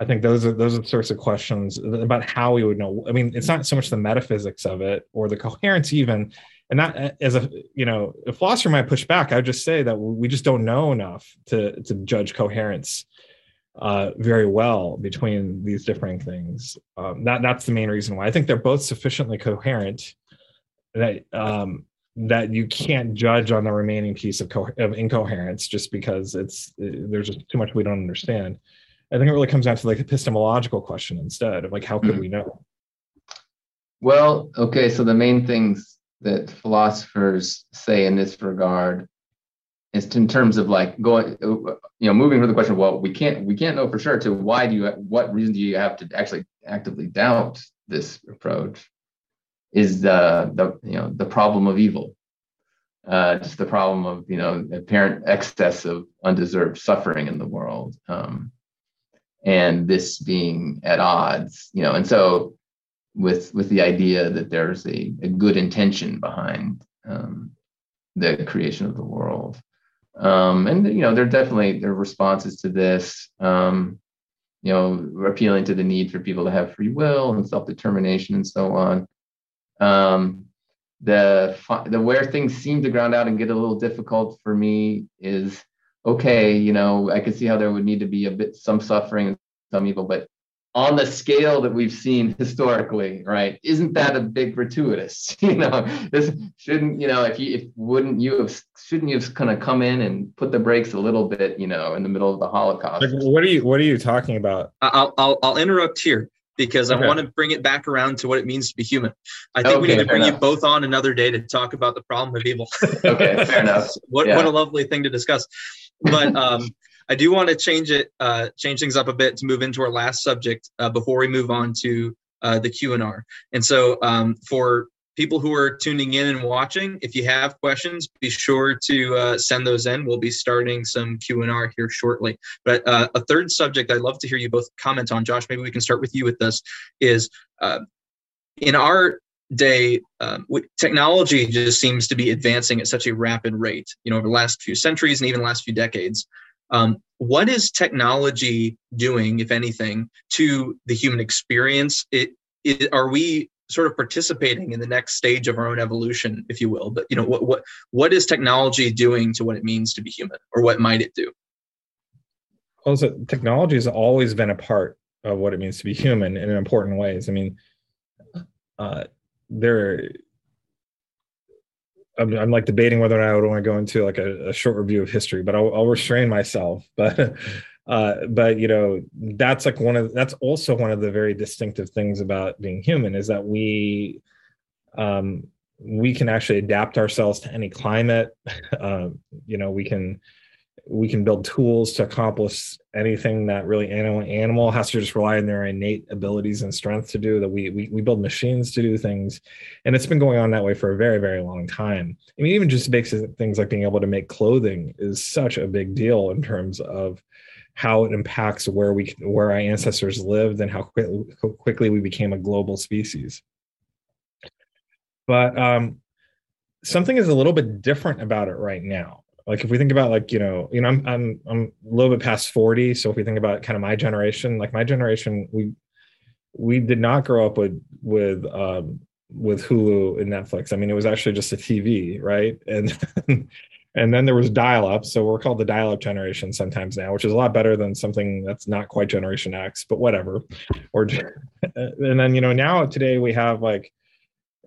I think those are those are the sorts of questions about how we would know. I mean, it's not so much the metaphysics of it or the coherence even, and not as a you know a philosopher might push back. I would just say that we just don't know enough to to judge coherence uh, very well between these differing things. Um, that that's the main reason why I think they're both sufficiently coherent that um, that you can't judge on the remaining piece of, co- of incoherence just because it's there's just too much we don't understand. I think it really comes down to like epistemological question instead of like how could mm-hmm. we know? Well, okay, so the main things that philosophers say in this regard is in terms of like going you know moving from the question well we can't we can't know for sure to why do you what reason do you have to actually actively doubt this approach is the the you know the problem of evil. Uh, just the problem of you know apparent excess of undeserved suffering in the world um, and this being at odds you know and so with with the idea that there's a, a good intention behind um, the creation of the world. Um, and you know there are definitely there are responses to this um, you know appealing to the need for people to have free will and self-determination and so on um, the the where things seem to ground out and get a little difficult for me is okay. You know, I could see how there would need to be a bit some suffering and some evil, but on the scale that we've seen historically, right? Isn't that a big gratuitous? You know, this shouldn't, you know, if you if wouldn't you have shouldn't you have kind of come in and put the brakes a little bit, you know, in the middle of the Holocaust? Like, what are you what are you talking about? I'll I'll, I'll interrupt here because okay. I want to bring it back around to what it means to be human. I think okay, we need to bring enough. you both on another day to talk about the problem of evil. okay, fair enough. what yeah. what a lovely thing to discuss. But um, I do want to change it, uh, change things up a bit to move into our last subject uh, before we move on to uh, the Q and R. And so um, for people who are tuning in and watching, if you have questions, be sure to uh, send those in. We'll be starting some Q and R here shortly. But uh, a third subject I'd love to hear you both comment on, Josh. Maybe we can start with you with this. Is uh, in our day, um, technology just seems to be advancing at such a rapid rate. You know, over the last few centuries and even the last few decades. Um, what is technology doing, if anything, to the human experience? It, it, are we sort of participating in the next stage of our own evolution, if you will. But you know, what what what is technology doing to what it means to be human, or what might it do? Well, technology has always been a part of what it means to be human in important ways. I mean, uh, there. I'm, I'm, like debating whether or not I would want to go into like a, a short review of history, but I'll, I'll restrain myself. But uh, but you know that's like one of that's also one of the very distinctive things about being human is that we um, we can actually adapt ourselves to any climate. Uh, you know we can we can build tools to accomplish anything that really animal animal has to just rely on their innate abilities and strength to do that we, we we build machines to do things. And it's been going on that way for a very very long time. I mean even just basic things like being able to make clothing is such a big deal in terms of how it impacts where we where our ancestors lived and how, quick, quickly we became a global species. But um, something is a little bit different about it right now. Like if we think about like you know you know I'm I'm I'm a little bit past forty, so if we think about kind of my generation, like my generation, we we did not grow up with with um, with Hulu and Netflix. I mean, it was actually just a TV, right? And and then there was dial up so we're called the dial up generation sometimes now which is a lot better than something that's not quite generation x but whatever. Or and then you know now today we have like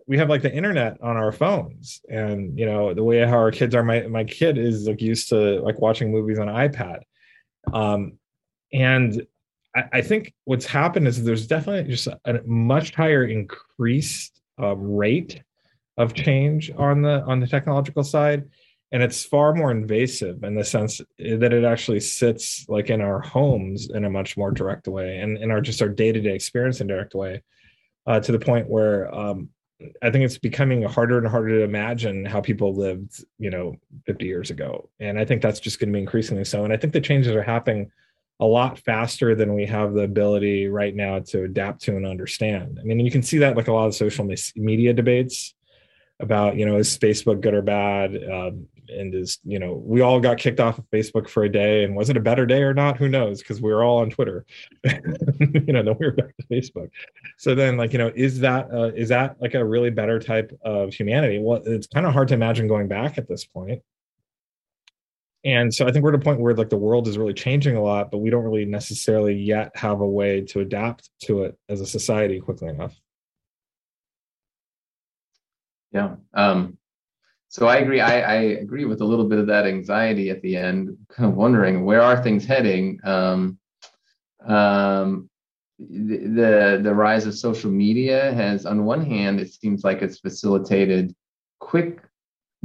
we have like the internet on our phones. And you know the way how our kids are my my kid is like used to like watching movies on ipad. Um and I, I think what's happened is there's definitely just a much higher increased uh, rate of change on the on the technological side and it's far more invasive in the sense that it actually sits like in our homes in a much more direct way and in our just our day-to-day experience in a direct way uh, to the point where um, i think it's becoming harder and harder to imagine how people lived you know 50 years ago. And i think that's just going to be increasingly so. And i think the changes are happening a lot faster than we have the ability right now to adapt to and understand. I mean you can see that like a lot of social media debates about you know is facebook good or bad? Um, and is you know we all got kicked off of facebook for a day and was it a better day or not? Who knows? Because we were all on twitter. You know then we were back to facebook. So then like you know is that uh, is that like a really better type of humanity? Well it's kind of hard to imagine going back at this point. And so i think we're at a point where like the world is really changing a lot but we don't really necessarily yet have a way to adapt to it as a society quickly enough. Yeah um so I agree. I, I, agree with a little bit of that anxiety at the end, kind of wondering where are things heading. Um, um, the the rise of social media has, on one hand, it seems like it's facilitated quick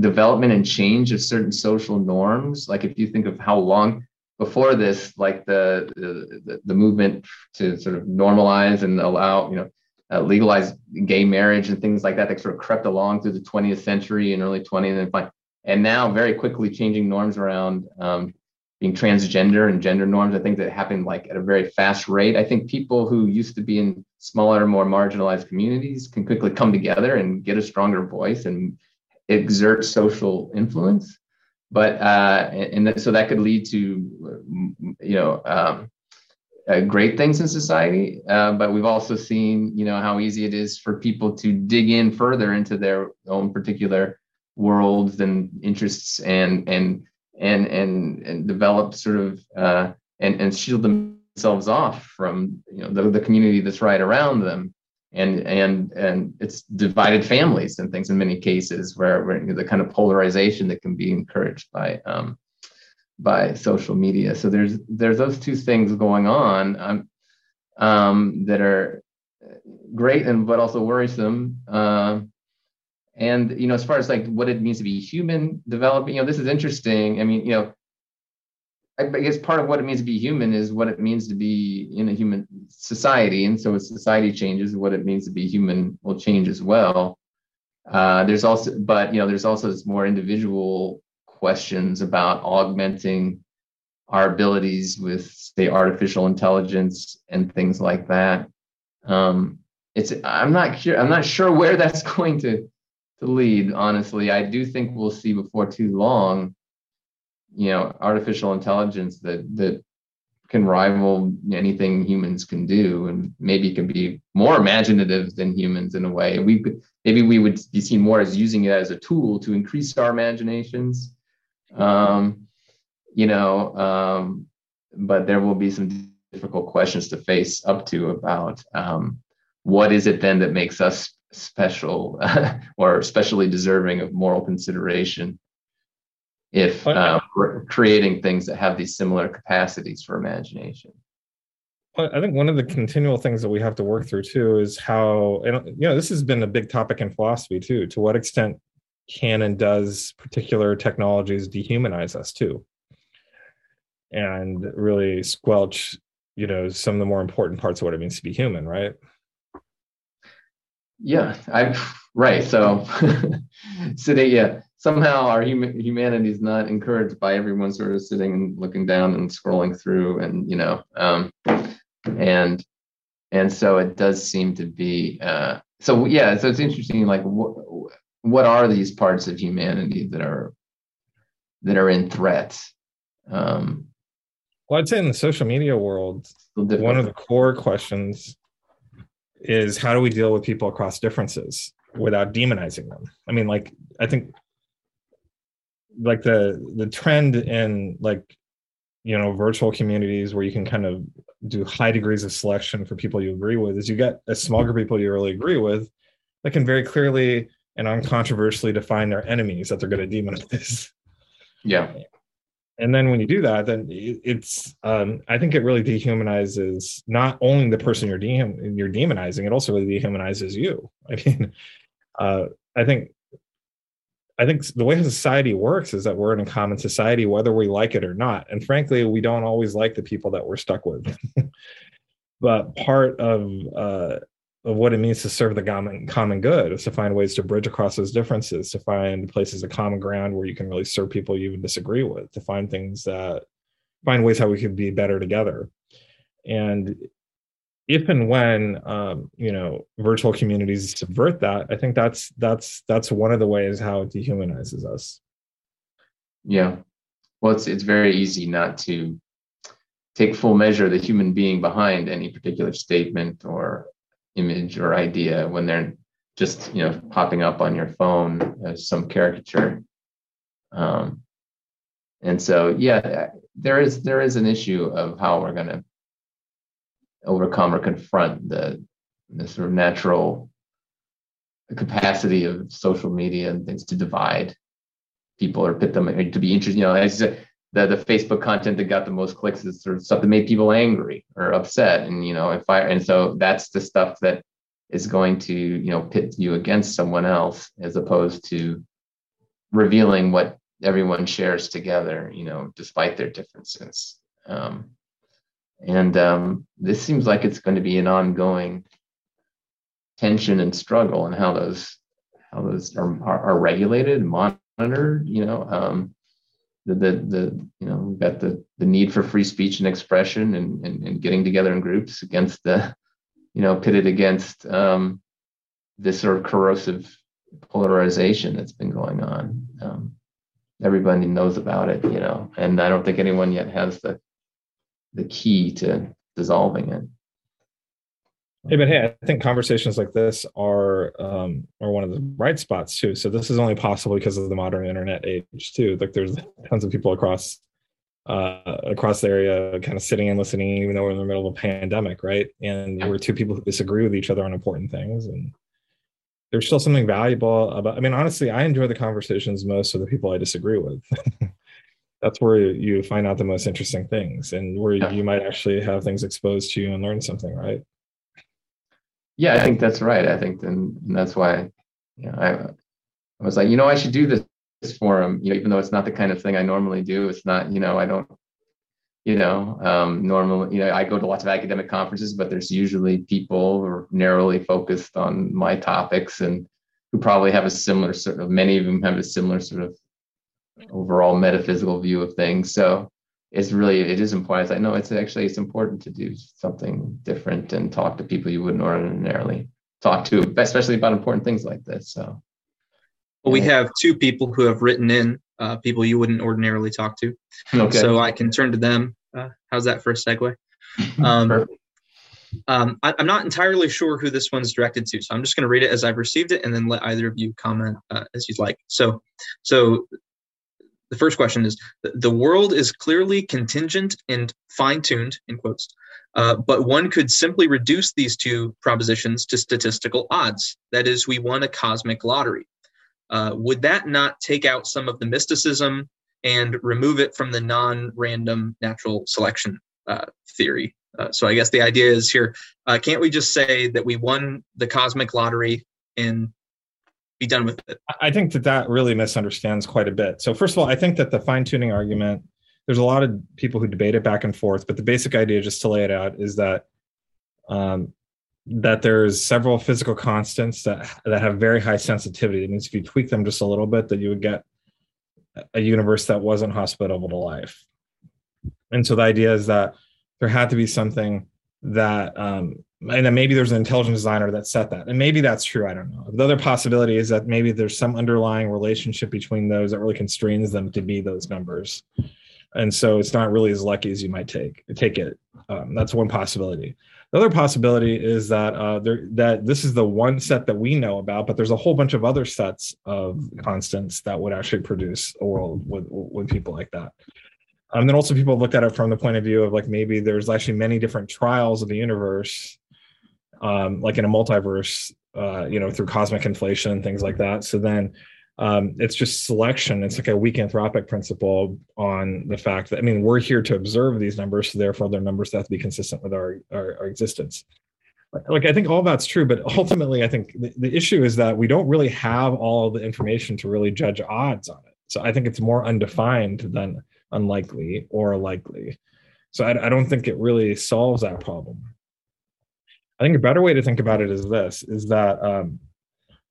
development and change of certain social norms. Like if you think of how long before this, like the the, the movement to sort of normalize and allow, you know, uh, legalized gay marriage and things like that that sort of crept along through the 20th century and early 20th and. And now very quickly changing norms around um, being transgender and gender norms. I think that happened like at a very fast rate. I think people who used to be in smaller, more marginalized communities can quickly come together and get a stronger voice and exert social influence. But uh, and, so that could lead to you know um, uh, great things in society, uh, but we've also seen, you know, how easy it is for people to dig in further into their own particular worlds and interests and and and and, and develop sort of uh, and and shield themselves off from you know the, the community that's right around them. And and and it's divided families and things in many cases where, where the kind of polarization that can be encouraged by um, by social media. So there's there's those two things going on um, um, that are great and but also worrisome. Uh, and you know, as far as like what it means to be human developing, you know, this is interesting. I mean, you know, I guess part of what it means to be human is what it means to be in a human society. And so as society changes, what it means to be human will change as well. uh, there's also, but you know, there's also this more individual questions about augmenting our abilities with, say, artificial intelligence and things like that. Um, it's I'm not sure I'm not sure where that's going to to lead. Honestly, I do think we'll see before too long, you know, artificial intelligence that that can rival anything humans can do and maybe can be more imaginative than humans in a way we maybe we would be seen more as using it as a tool to increase our imaginations um, you know um, but there will be some difficult questions to face up to about um, what is it then that makes us special or especially deserving of moral consideration if uh, we're creating things that have these similar capacities for imagination. I think one of the continual things that we have to work through too is how, and you know, this has been a big topic in philosophy too. To what extent can and does particular technologies dehumanize us too, and really squelch, you know, some of the more important parts of what it means to be human, right? Yeah, I right. So, so they, yeah, somehow our hum- humanity is not encouraged by everyone sort of sitting and looking down and scrolling through and you know um, and and so it does seem to be uh, so yeah so it's interesting like what what are these parts of humanity that are that are in threat? Um, well i'd say in the social media world one of the core questions is how do we deal with people across differences without demonizing them? I mean like i think like the the trend in like you know virtual communities where you can kind of do high degrees of selection for people you agree with is you get a small group of people you really agree with that can very clearly and uncontroversially define their enemies that they're going to demonize yeah and then when you do that then it's um, i think it really dehumanizes not only the person you're de- you're demonizing it also really dehumanizes you i mean uh, i think I think the way society works is that we're in a common society, whether we like it or not. And frankly, we don't always like the people that we're stuck with. but part of uh, of what it means to serve the common common good is to find ways to bridge across those differences, to find places of common ground where you can really serve people you even disagree with, to find things that find ways how we can be better together. And if and when um, you know virtual communities subvert that i think that's that's that's one of the ways how it dehumanizes us yeah well it's it's very easy not to take full measure of the human being behind any particular statement or image or idea when they're just you know popping up on your phone as some caricature um, and so yeah there is there is an issue of how we're going to overcome or confront the, the sort of natural capacity of social media and things to divide people or pit them to be interested. You know, as the the Facebook content that got the most clicks is sort of stuff that made people angry or upset, and you know, if I and so that's the stuff that is going to you know pit you against someone else as opposed to revealing what everyone shares together. You know, despite their differences. Um, and um, this seems like it's going to be an ongoing tension and struggle and how those how those are, are, are regulated, monitored. You know, um, the, the the you know we've got the the need for free speech and expression and and, and getting together in groups against the you know pitted against um, this sort of corrosive polarization that's been going on. Um, everybody knows about it, you know, and I don't think anyone yet has the the key to dissolving it. Hey, but hey, I think conversations like this are um, are one of the bright spots too. So this is only possible because of the modern internet age too. Like there's tons of people across uh, across the area, kind of sitting and listening, even though we're in the middle of a pandemic, right? And we're two people who disagree with each other on important things, and there's still something valuable about. I mean, honestly, I enjoy the conversations most with the people I disagree with. that's where you find out the most interesting things and where you might actually have things exposed to you and learn something right yeah i think that's right i think and, and that's why you know, I, I was like you know i should do this, this forum you know even though it's not the kind of thing i normally do it's not you know i don't you know um normally you know i go to lots of academic conferences but there's usually people who are narrowly focused on my topics and who probably have a similar sort of many of them have a similar sort of overall metaphysical view of things. So it's really it is important. It's like no, it's actually it's important to do something different and talk to people you wouldn't ordinarily talk to, especially about important things like this. So well, we have two people who have written in, uh, people you wouldn't ordinarily talk to. Okay. So I can turn to them. Uh, how's that for a segue? Um, um, I, am not entirely sure who this one's directed to, so I'm just going to read it as I've received it, and then let either of you comment uh, as you'd like. So, so the first question is: the world is clearly contingent and fine-tuned in quotes, uh, but one could simply reduce these two propositions to statistical odds. That is, we won a cosmic lottery. Uh, would that not take out some of the mysticism and remove it from the non-random natural selection uh, theory? Uh, so I guess the idea is here: uh, can't we just say that we won the cosmic lottery and be done with it? I think that that really misunderstands quite a bit. So first of all, I think that the fine-tuning argument. There's a lot of people who debate it back and forth, but the basic idea, just to lay it out, is that um, that there's several physical constants that that have very high sensitivity. It means if you tweak them just a little bit, that you would get a universe that wasn't hospitable to life. And so the idea is that there had to be something that um, and then maybe there's an intelligent designer that set that and maybe that's true i don't know. The other possibility is that maybe there's some underlying relationship between those that really constrains them to be those numbers. And so it's not really as lucky as you might take take it. Um, that's one possibility. The other possibility is that uh, there, that this is the one set that we know about, but there's a whole bunch of other sets of constants that would actually produce a world with with people like that. Um, then also people look at it from the point of view of like maybe there's actually many different trials of the universe, um, like in a multiverse, uh, you know, through cosmic inflation and things like that. So then um, it's just selection. It's like a weak anthropic principle on the fact that I mean we're here to observe these numbers, so therefore their numbers have to be consistent with our our, our existence. Like I think all that's true, but ultimately I think the, the issue is that we don't really have all the information to really judge odds on it. So I think it's more undefined than unlikely or likely. So I, I don't think it really solves that problem. I think a better way to think about it is this: is that um,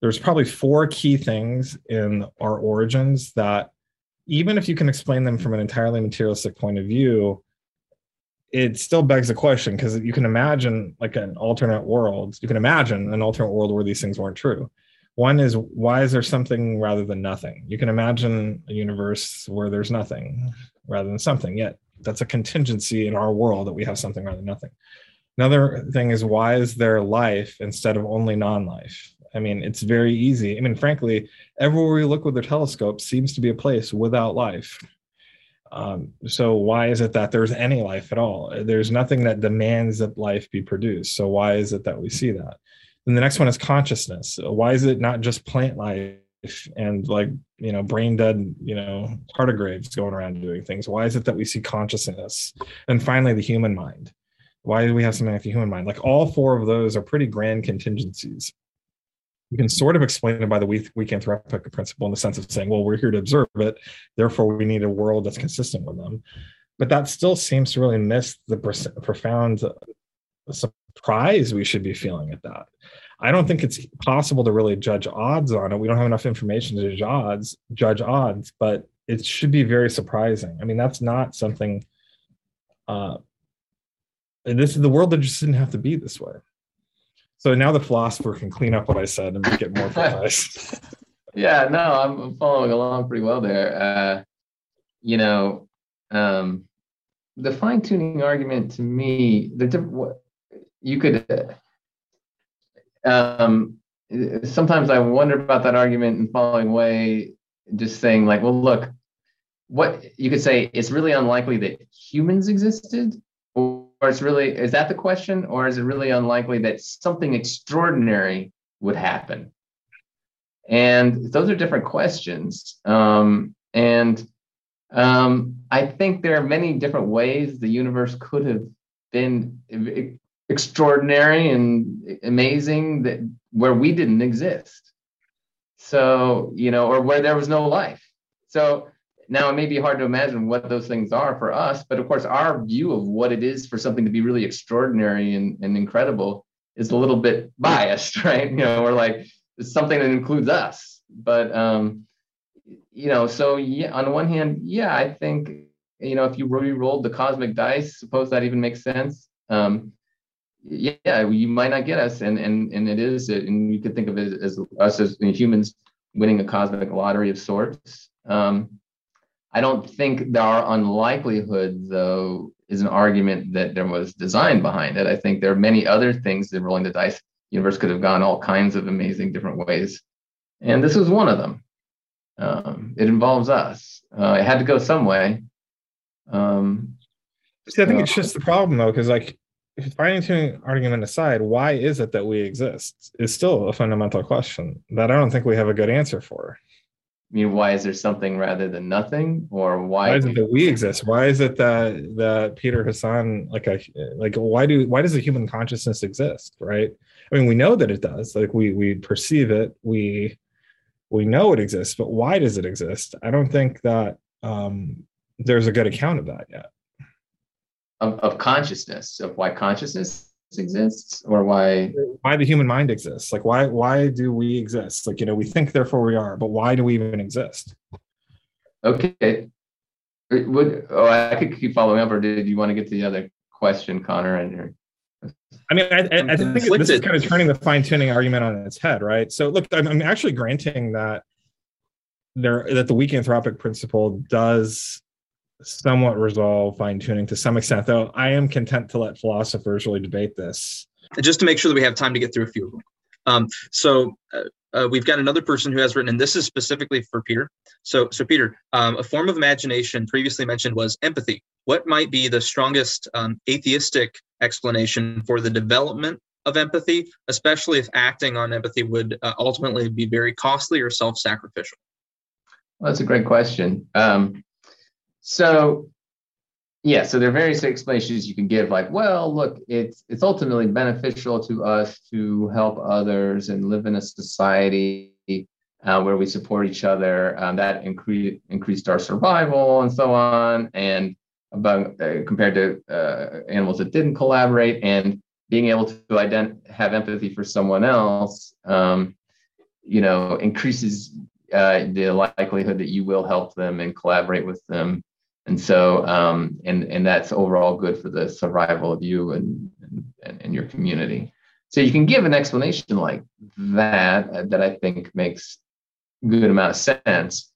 there's probably four key things in our origins that even if you can explain them from an entirely materialistic point of view it still begs the question because you can imagine like an alternate world you can imagine an alternate world where these things weren't true one is why is there something rather than nothing you can imagine a universe where there's nothing rather than something yet that's a contingency in our world that we have something rather than nothing another thing is why is there life instead of only non-life I mean, it's very easy. I mean, frankly, everywhere we look with the telescope seems to be a place without life. Um, so why is it that there's any life at all? There's nothing that demands that life be produced. So why is it that we see that? And the next one is consciousness. Why is it not just plant life and like you know brain dead you know tardigrades going around doing things? Why is it that we see consciousness? And finally, the human mind. Why do we have something like the human mind? Like all four of those are pretty grand contingencies you can sort of explain it by the weak, weak anthropic principle in the sense of saying, well, we're here to observe it, therefore we need a world that's consistent with them. But that still seems to really miss the profound surprise we should be feeling at that. I don't think it's possible to really judge odds on it. We don't have enough information to judge odds, judge odds, but it should be very surprising. I mean, that's not something. Uh, and this is the world that just didn't have to be this way. So now the philosopher can clean up what I said and make it more precise. yeah, no, I'm following along pretty well there. Uh, you know, um, the fine tuning argument to me, the what you could. Um, sometimes I wonder about that argument in the following way, just saying like, well, look, what you could say it's really unlikely that humans existed, or it's really is that the question or is it really unlikely that something extraordinary would happen and those are different questions um, and um, i think there are many different ways the universe could have been extraordinary and amazing that where we didn't exist so you know or where there was no life so now, it may be hard to imagine what those things are for us, but of course, our view of what it is for something to be really extraordinary and, and incredible is a little bit biased, right? You know, we're like, it's something that includes us. But um, you know, so yeah, on the one hand, yeah, I think you know if you re-rolled the cosmic dice, suppose that even makes sense. Um, yeah, you might not get us, and and and it is, and you could think of it as, us as humans winning a cosmic lottery of sorts. Um, I don't think our unlikelihood, though, is an argument that there was design behind it. I think there are many other things that rolling the dice universe could have gone all kinds of amazing different ways, and this was one of them. Um, it involves us. Uh, it had to go some way. Um, See, I think it's just the problem though, because like fine tuning argument aside, why is it that we exist is still a fundamental question that I don't think we have a good answer for. I mean, why is there something rather than nothing, or why, why is it that we exist? Why is it that that Peter Hassan, like a like why do why does the human consciousness exist? Right? I mean, we know that it does. Like we we perceive it. We we know it exists, but why does it exist? I don't think that um, there's a good account of that yet of, of consciousness of why consciousness exists or why why the human mind exists. Like why why do we exist? Like you know we think therefore we are but why do we even exist? Okay. Would oh i could keep following up or did you want to get to the other question connor and your I mean, I, I, I think this is kind of turning the fine tuning argument on its head, right? So, look, I'm, I'm actually granting that there that the weak anthropic principle does somewhat resolve fine tuning to some extent, though I am content to let philosophers really debate this. Just to make sure that we have time to get through a few of them. Um, so uh, uh, we've got another person who has written, and this is specifically for Peter. So, so Peter, um, a form of imagination previously mentioned was empathy. What might be the strongest um, atheistic explanation for the development of empathy, especially if acting on empathy would uh, ultimately be very costly or self-sacrificial? Well, that's a great question. Um, so yeah, so there are various explanations you can give, like, well, look, it's it's ultimately beneficial to us to help others and live in a society uh, where we support each other. Um, that increased increased our survival and so on, and about uh, compared to uh, animals that didn't collaborate, and being able to ident- have empathy for someone else, um, you know, increases uh, the likelihood that you will help them and collaborate with them and so um, and and that's overall good for the survival of you and, and and your community. So you can give an explanation like that uh, that i think makes good amount of sense.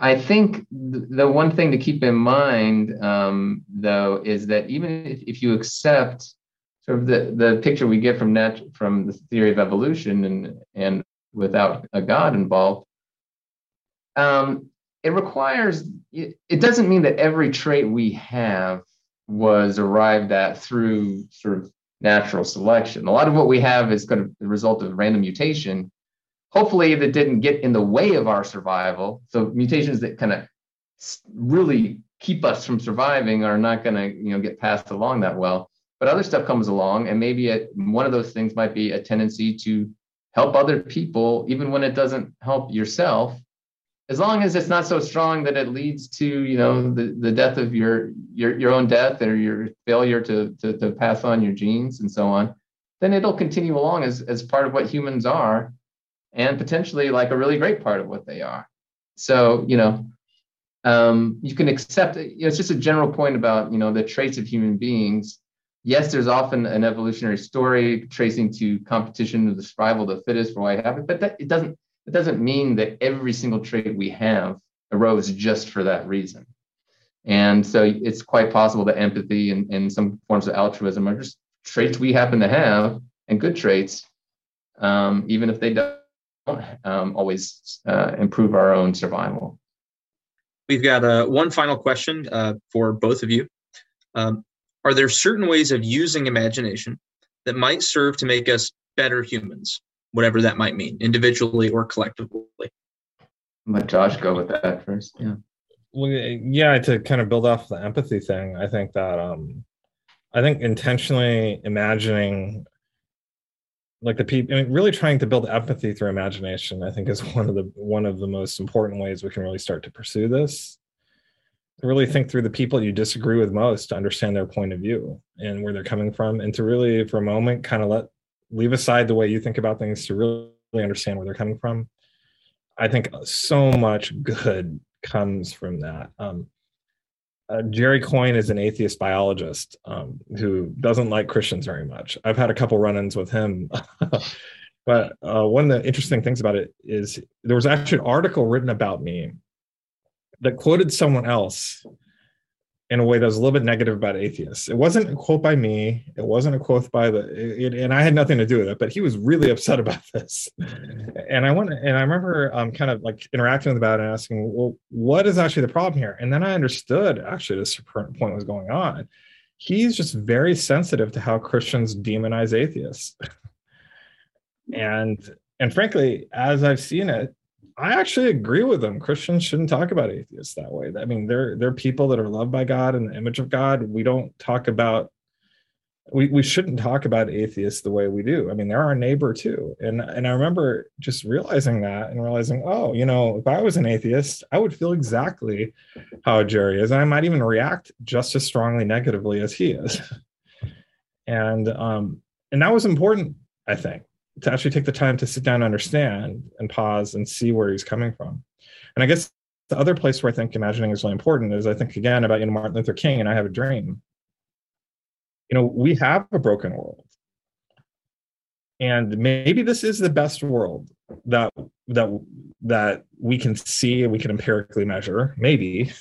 I think the one thing to keep in mind um, though is that even if, if you accept sort of the, the picture we get from nat- from the theory of evolution and and without a god involved um, it requires it doesn't mean that every trait we have was arrived at through sort of natural selection. A lot of what we have is kind of the result of random mutation. Hopefully that didn't get in the way of our survival so mutations that kind of really keep us from surviving are not going to you know get passed along that well. But other stuff comes along and maybe one of those things might be a tendency to help other people even when it doesn't help yourself as long as it's not so strong that it leads to you know the, the death of your, your your own death or your failure to, to to pass on your genes and so on then it'll continue along as as part of what humans are and potentially like a really great part of what they are. So you know um, you can accept you know, it's just a general point about you know the traits of human beings. Yes there's often an evolutionary story tracing to competition of the survival of the fittest for why it happened but that, it doesn't it doesn't mean that every single trait we have arose just for that reason. And so it's quite possible that empathy and, and some forms of altruism are just traits we happen to have and good traits, um, even if they don't um, always uh, improve our own survival. We've got uh, one final question uh, for both of you. Um, are there certain ways of using imagination that might serve to make us better humans? Whatever that might mean, individually or collectively. Let Josh go with that first. Yeah. Well, yeah, to kind of build off the empathy thing, I think that um I think intentionally imagining like the people I mean, really trying to build empathy through imagination, I think is one of the one of the most important ways we can really start to pursue this. To really think through the people you disagree with most to understand their point of view and where they're coming from, and to really, for a moment, kind of let leave aside the way you think about things to really understand where they're coming from. I think so much good comes from that. Um, uh, Jerry Coyne is an atheist biologist um, who doesn't like Christians very much. I've had a couple run-ins with him, but uh, one of the interesting things about it is there was actually an article written about me that quoted someone else in a way that was a little bit negative about atheists. It wasn't a quote by me. It wasn't a quote by the, it, and I had nothing to do with it. But he was really upset about this, and I went and I remember um, kind of like interacting with about and asking, well, what is actually the problem here? And then I understood actually this point was going on. He's just very sensitive to how Christians demonize atheists, and and frankly, as I've seen it, I actually agree with them. Christians shouldn't talk about atheists that way. I mean, they're they're people that are loved by God and the image of God. We don't talk about we, we shouldn't talk about atheists the way we do. I mean, they're our neighbor too. And and I remember just realizing that and realizing, oh, you know, if I was an atheist, I would feel exactly how Jerry is. And I might even react just as strongly negatively as he is. and um, and that was important, I think to actually take the time to sit down and understand and pause and see where he's coming from. And I guess the other place where I think imagining is really important is I think again about you know Martin Luther King and I have a dream. You know, we have a broken world. And maybe this is the best world that that that we can see and we can empirically measure. Maybe,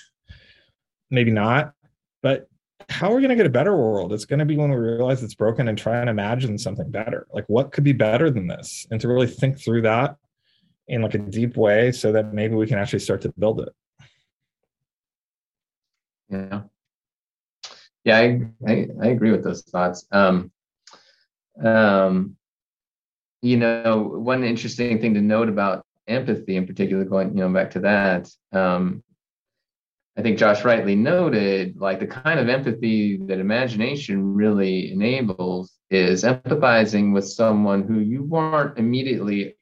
maybe not. But how are we going to get a better world? It's going to be when we realize it's broken and try and imagine something better. Like, what could be better than this? And to really think through that in like a deep way so that maybe we can actually start to build it. Yeah. Yeah, I, I, I agree with those thoughts. Um, um, you know, one interesting thing to note about empathy in particular, going, you know, back to that, um, I think Josh rightly noted, like the kind of empathy that imagination really enables is empathizing with someone who you weren't immediately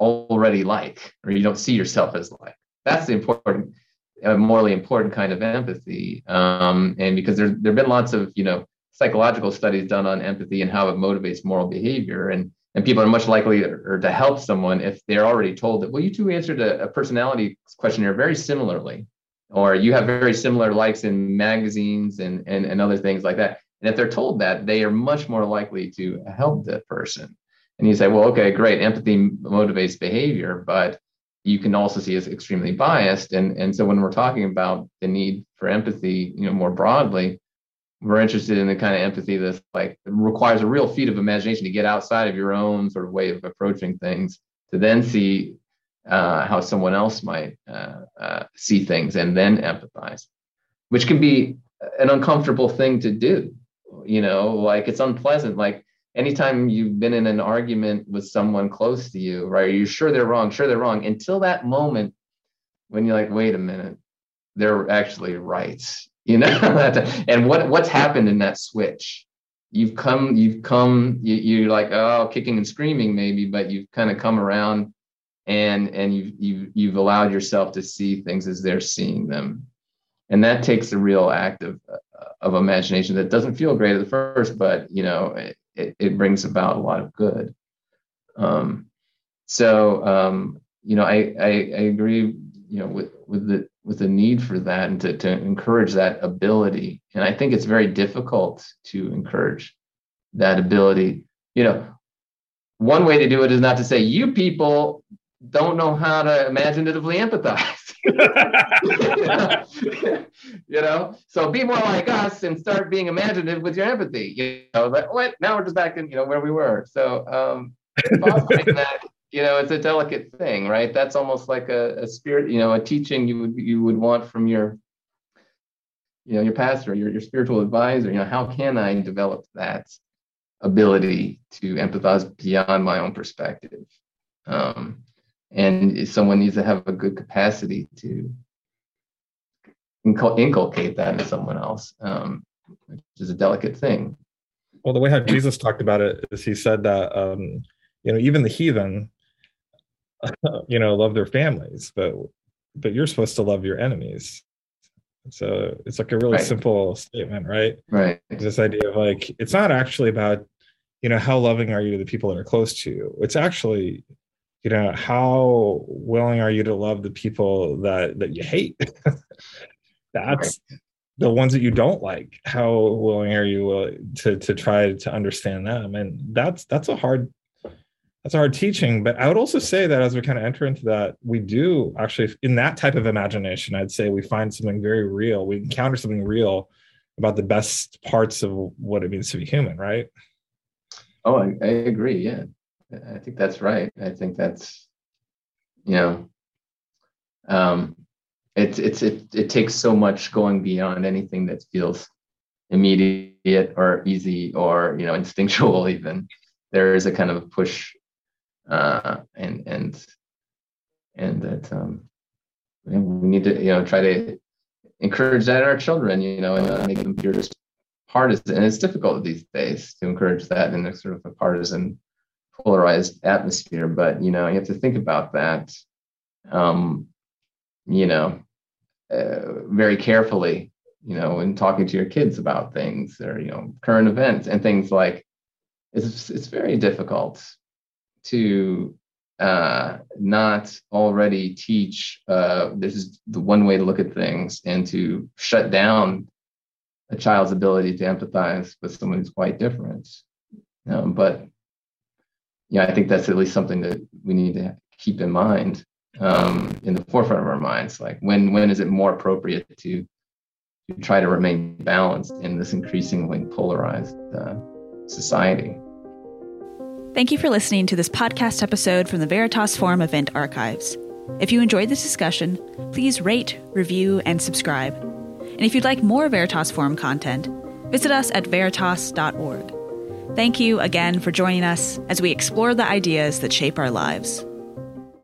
already like, or you don't see yourself as like. That's the important, a morally important kind of empathy. Um, and because there there've been lots of you know psychological studies done on empathy and how it motivates moral behavior, and and people are much likely to help someone if they're already told that well you two answered a, a personality questionnaire very similarly or you have very similar likes in magazines and, and, and other things like that. And if they're told that, they are much more likely to help the person. And you say, well, okay, great, empathy motivates behavior, but you can also see it's extremely biased. And, and so when we're talking about the need for empathy, you know, more broadly, we're interested in the kind of empathy that like requires a real feat of imagination to get outside of your own sort of way of approaching things to then see uh, how someone else might uh, uh, see things and then empathize, which can be an uncomfortable thing to do. You know, like it's unpleasant. Like anytime you've been in an argument with someone close to you, right? Are you sure they're wrong? Sure they're wrong. Until that moment when you're like, wait a minute, they're actually right. You know, and what what's happened in that switch? You've come, you've come, you, you're like, oh, kicking and screaming maybe, but you've kind of come around and and you've you've you've allowed yourself to see things as they're seeing them. And that takes a real act of of imagination that doesn't feel great at the first but you know it, it brings about a lot of good. Um, so um, you know I, I, I agree you know with with the with the need for that and to, to encourage that ability. And i think it's very difficult to encourage that ability. You know one way to do it is not to say you people don't know how to imaginatively empathize. you know, so be more like us and start being imaginative with your empathy. You know, but what now we're just back in you know where we were. So um, that you know it's a delicate thing, right? That's almost like a, a spirit, you know, a teaching you would you would want from your you know your pastor, your your spiritual advisor. You know, how can I develop that ability to empathize beyond my own perspective? Um, and someone needs to have a good capacity to inculcate that in someone else, um, which is a delicate thing. Well, the way how Jesus talked about it is he said that um, you know even the heathen, you know, love their families, but but you're supposed to love your enemies. So it's like a really right. simple statement, right? Right. This idea of like it's not actually about you know how loving are you to the people that are close to you. It's actually you know how willing are you to love the people that that you hate? That's the ones that you don't like. How willing are you uh, to to try to understand them? And that's that's a hard that's a hard teaching but i would also say that as we kind of enter into that we do actually in that type of imagination i'd say we find something very real. We encounter something real about the best parts of what it means to be human right? Oh i, I agree yeah I think that's right. I think that's, you know, um, it's it's it it takes so much going beyond anything that feels immediate or easy or you know instinctual even. There is a kind of push, uh, and and and that um, we need to you know try to encourage that in our children, you know, and make them fierce partisan. And it's difficult these days to encourage that in a sort of a partisan polarized atmosphere but you know you have to think about that um you know uh, very carefully you know in talking to your kids about things or you know current events and things like it's it's very difficult to uh, not already teach uh, this is the one way to look at things and to shut down a child's ability to empathize with someone who's quite different. Um, but yeah, I think that's at least something that we need to keep in mind um, in the forefront of our minds. Like when when is it more appropriate to to try to remain balanced in this increasingly polarized uh, society? Thank you for listening to this podcast episode from the Veritas Forum Event Archives. If you enjoyed this discussion, please rate, review, and subscribe. And if you'd like more Veritas Forum content, visit us at veritas.org. Thank you again for joining us as we explore the ideas that shape our lives.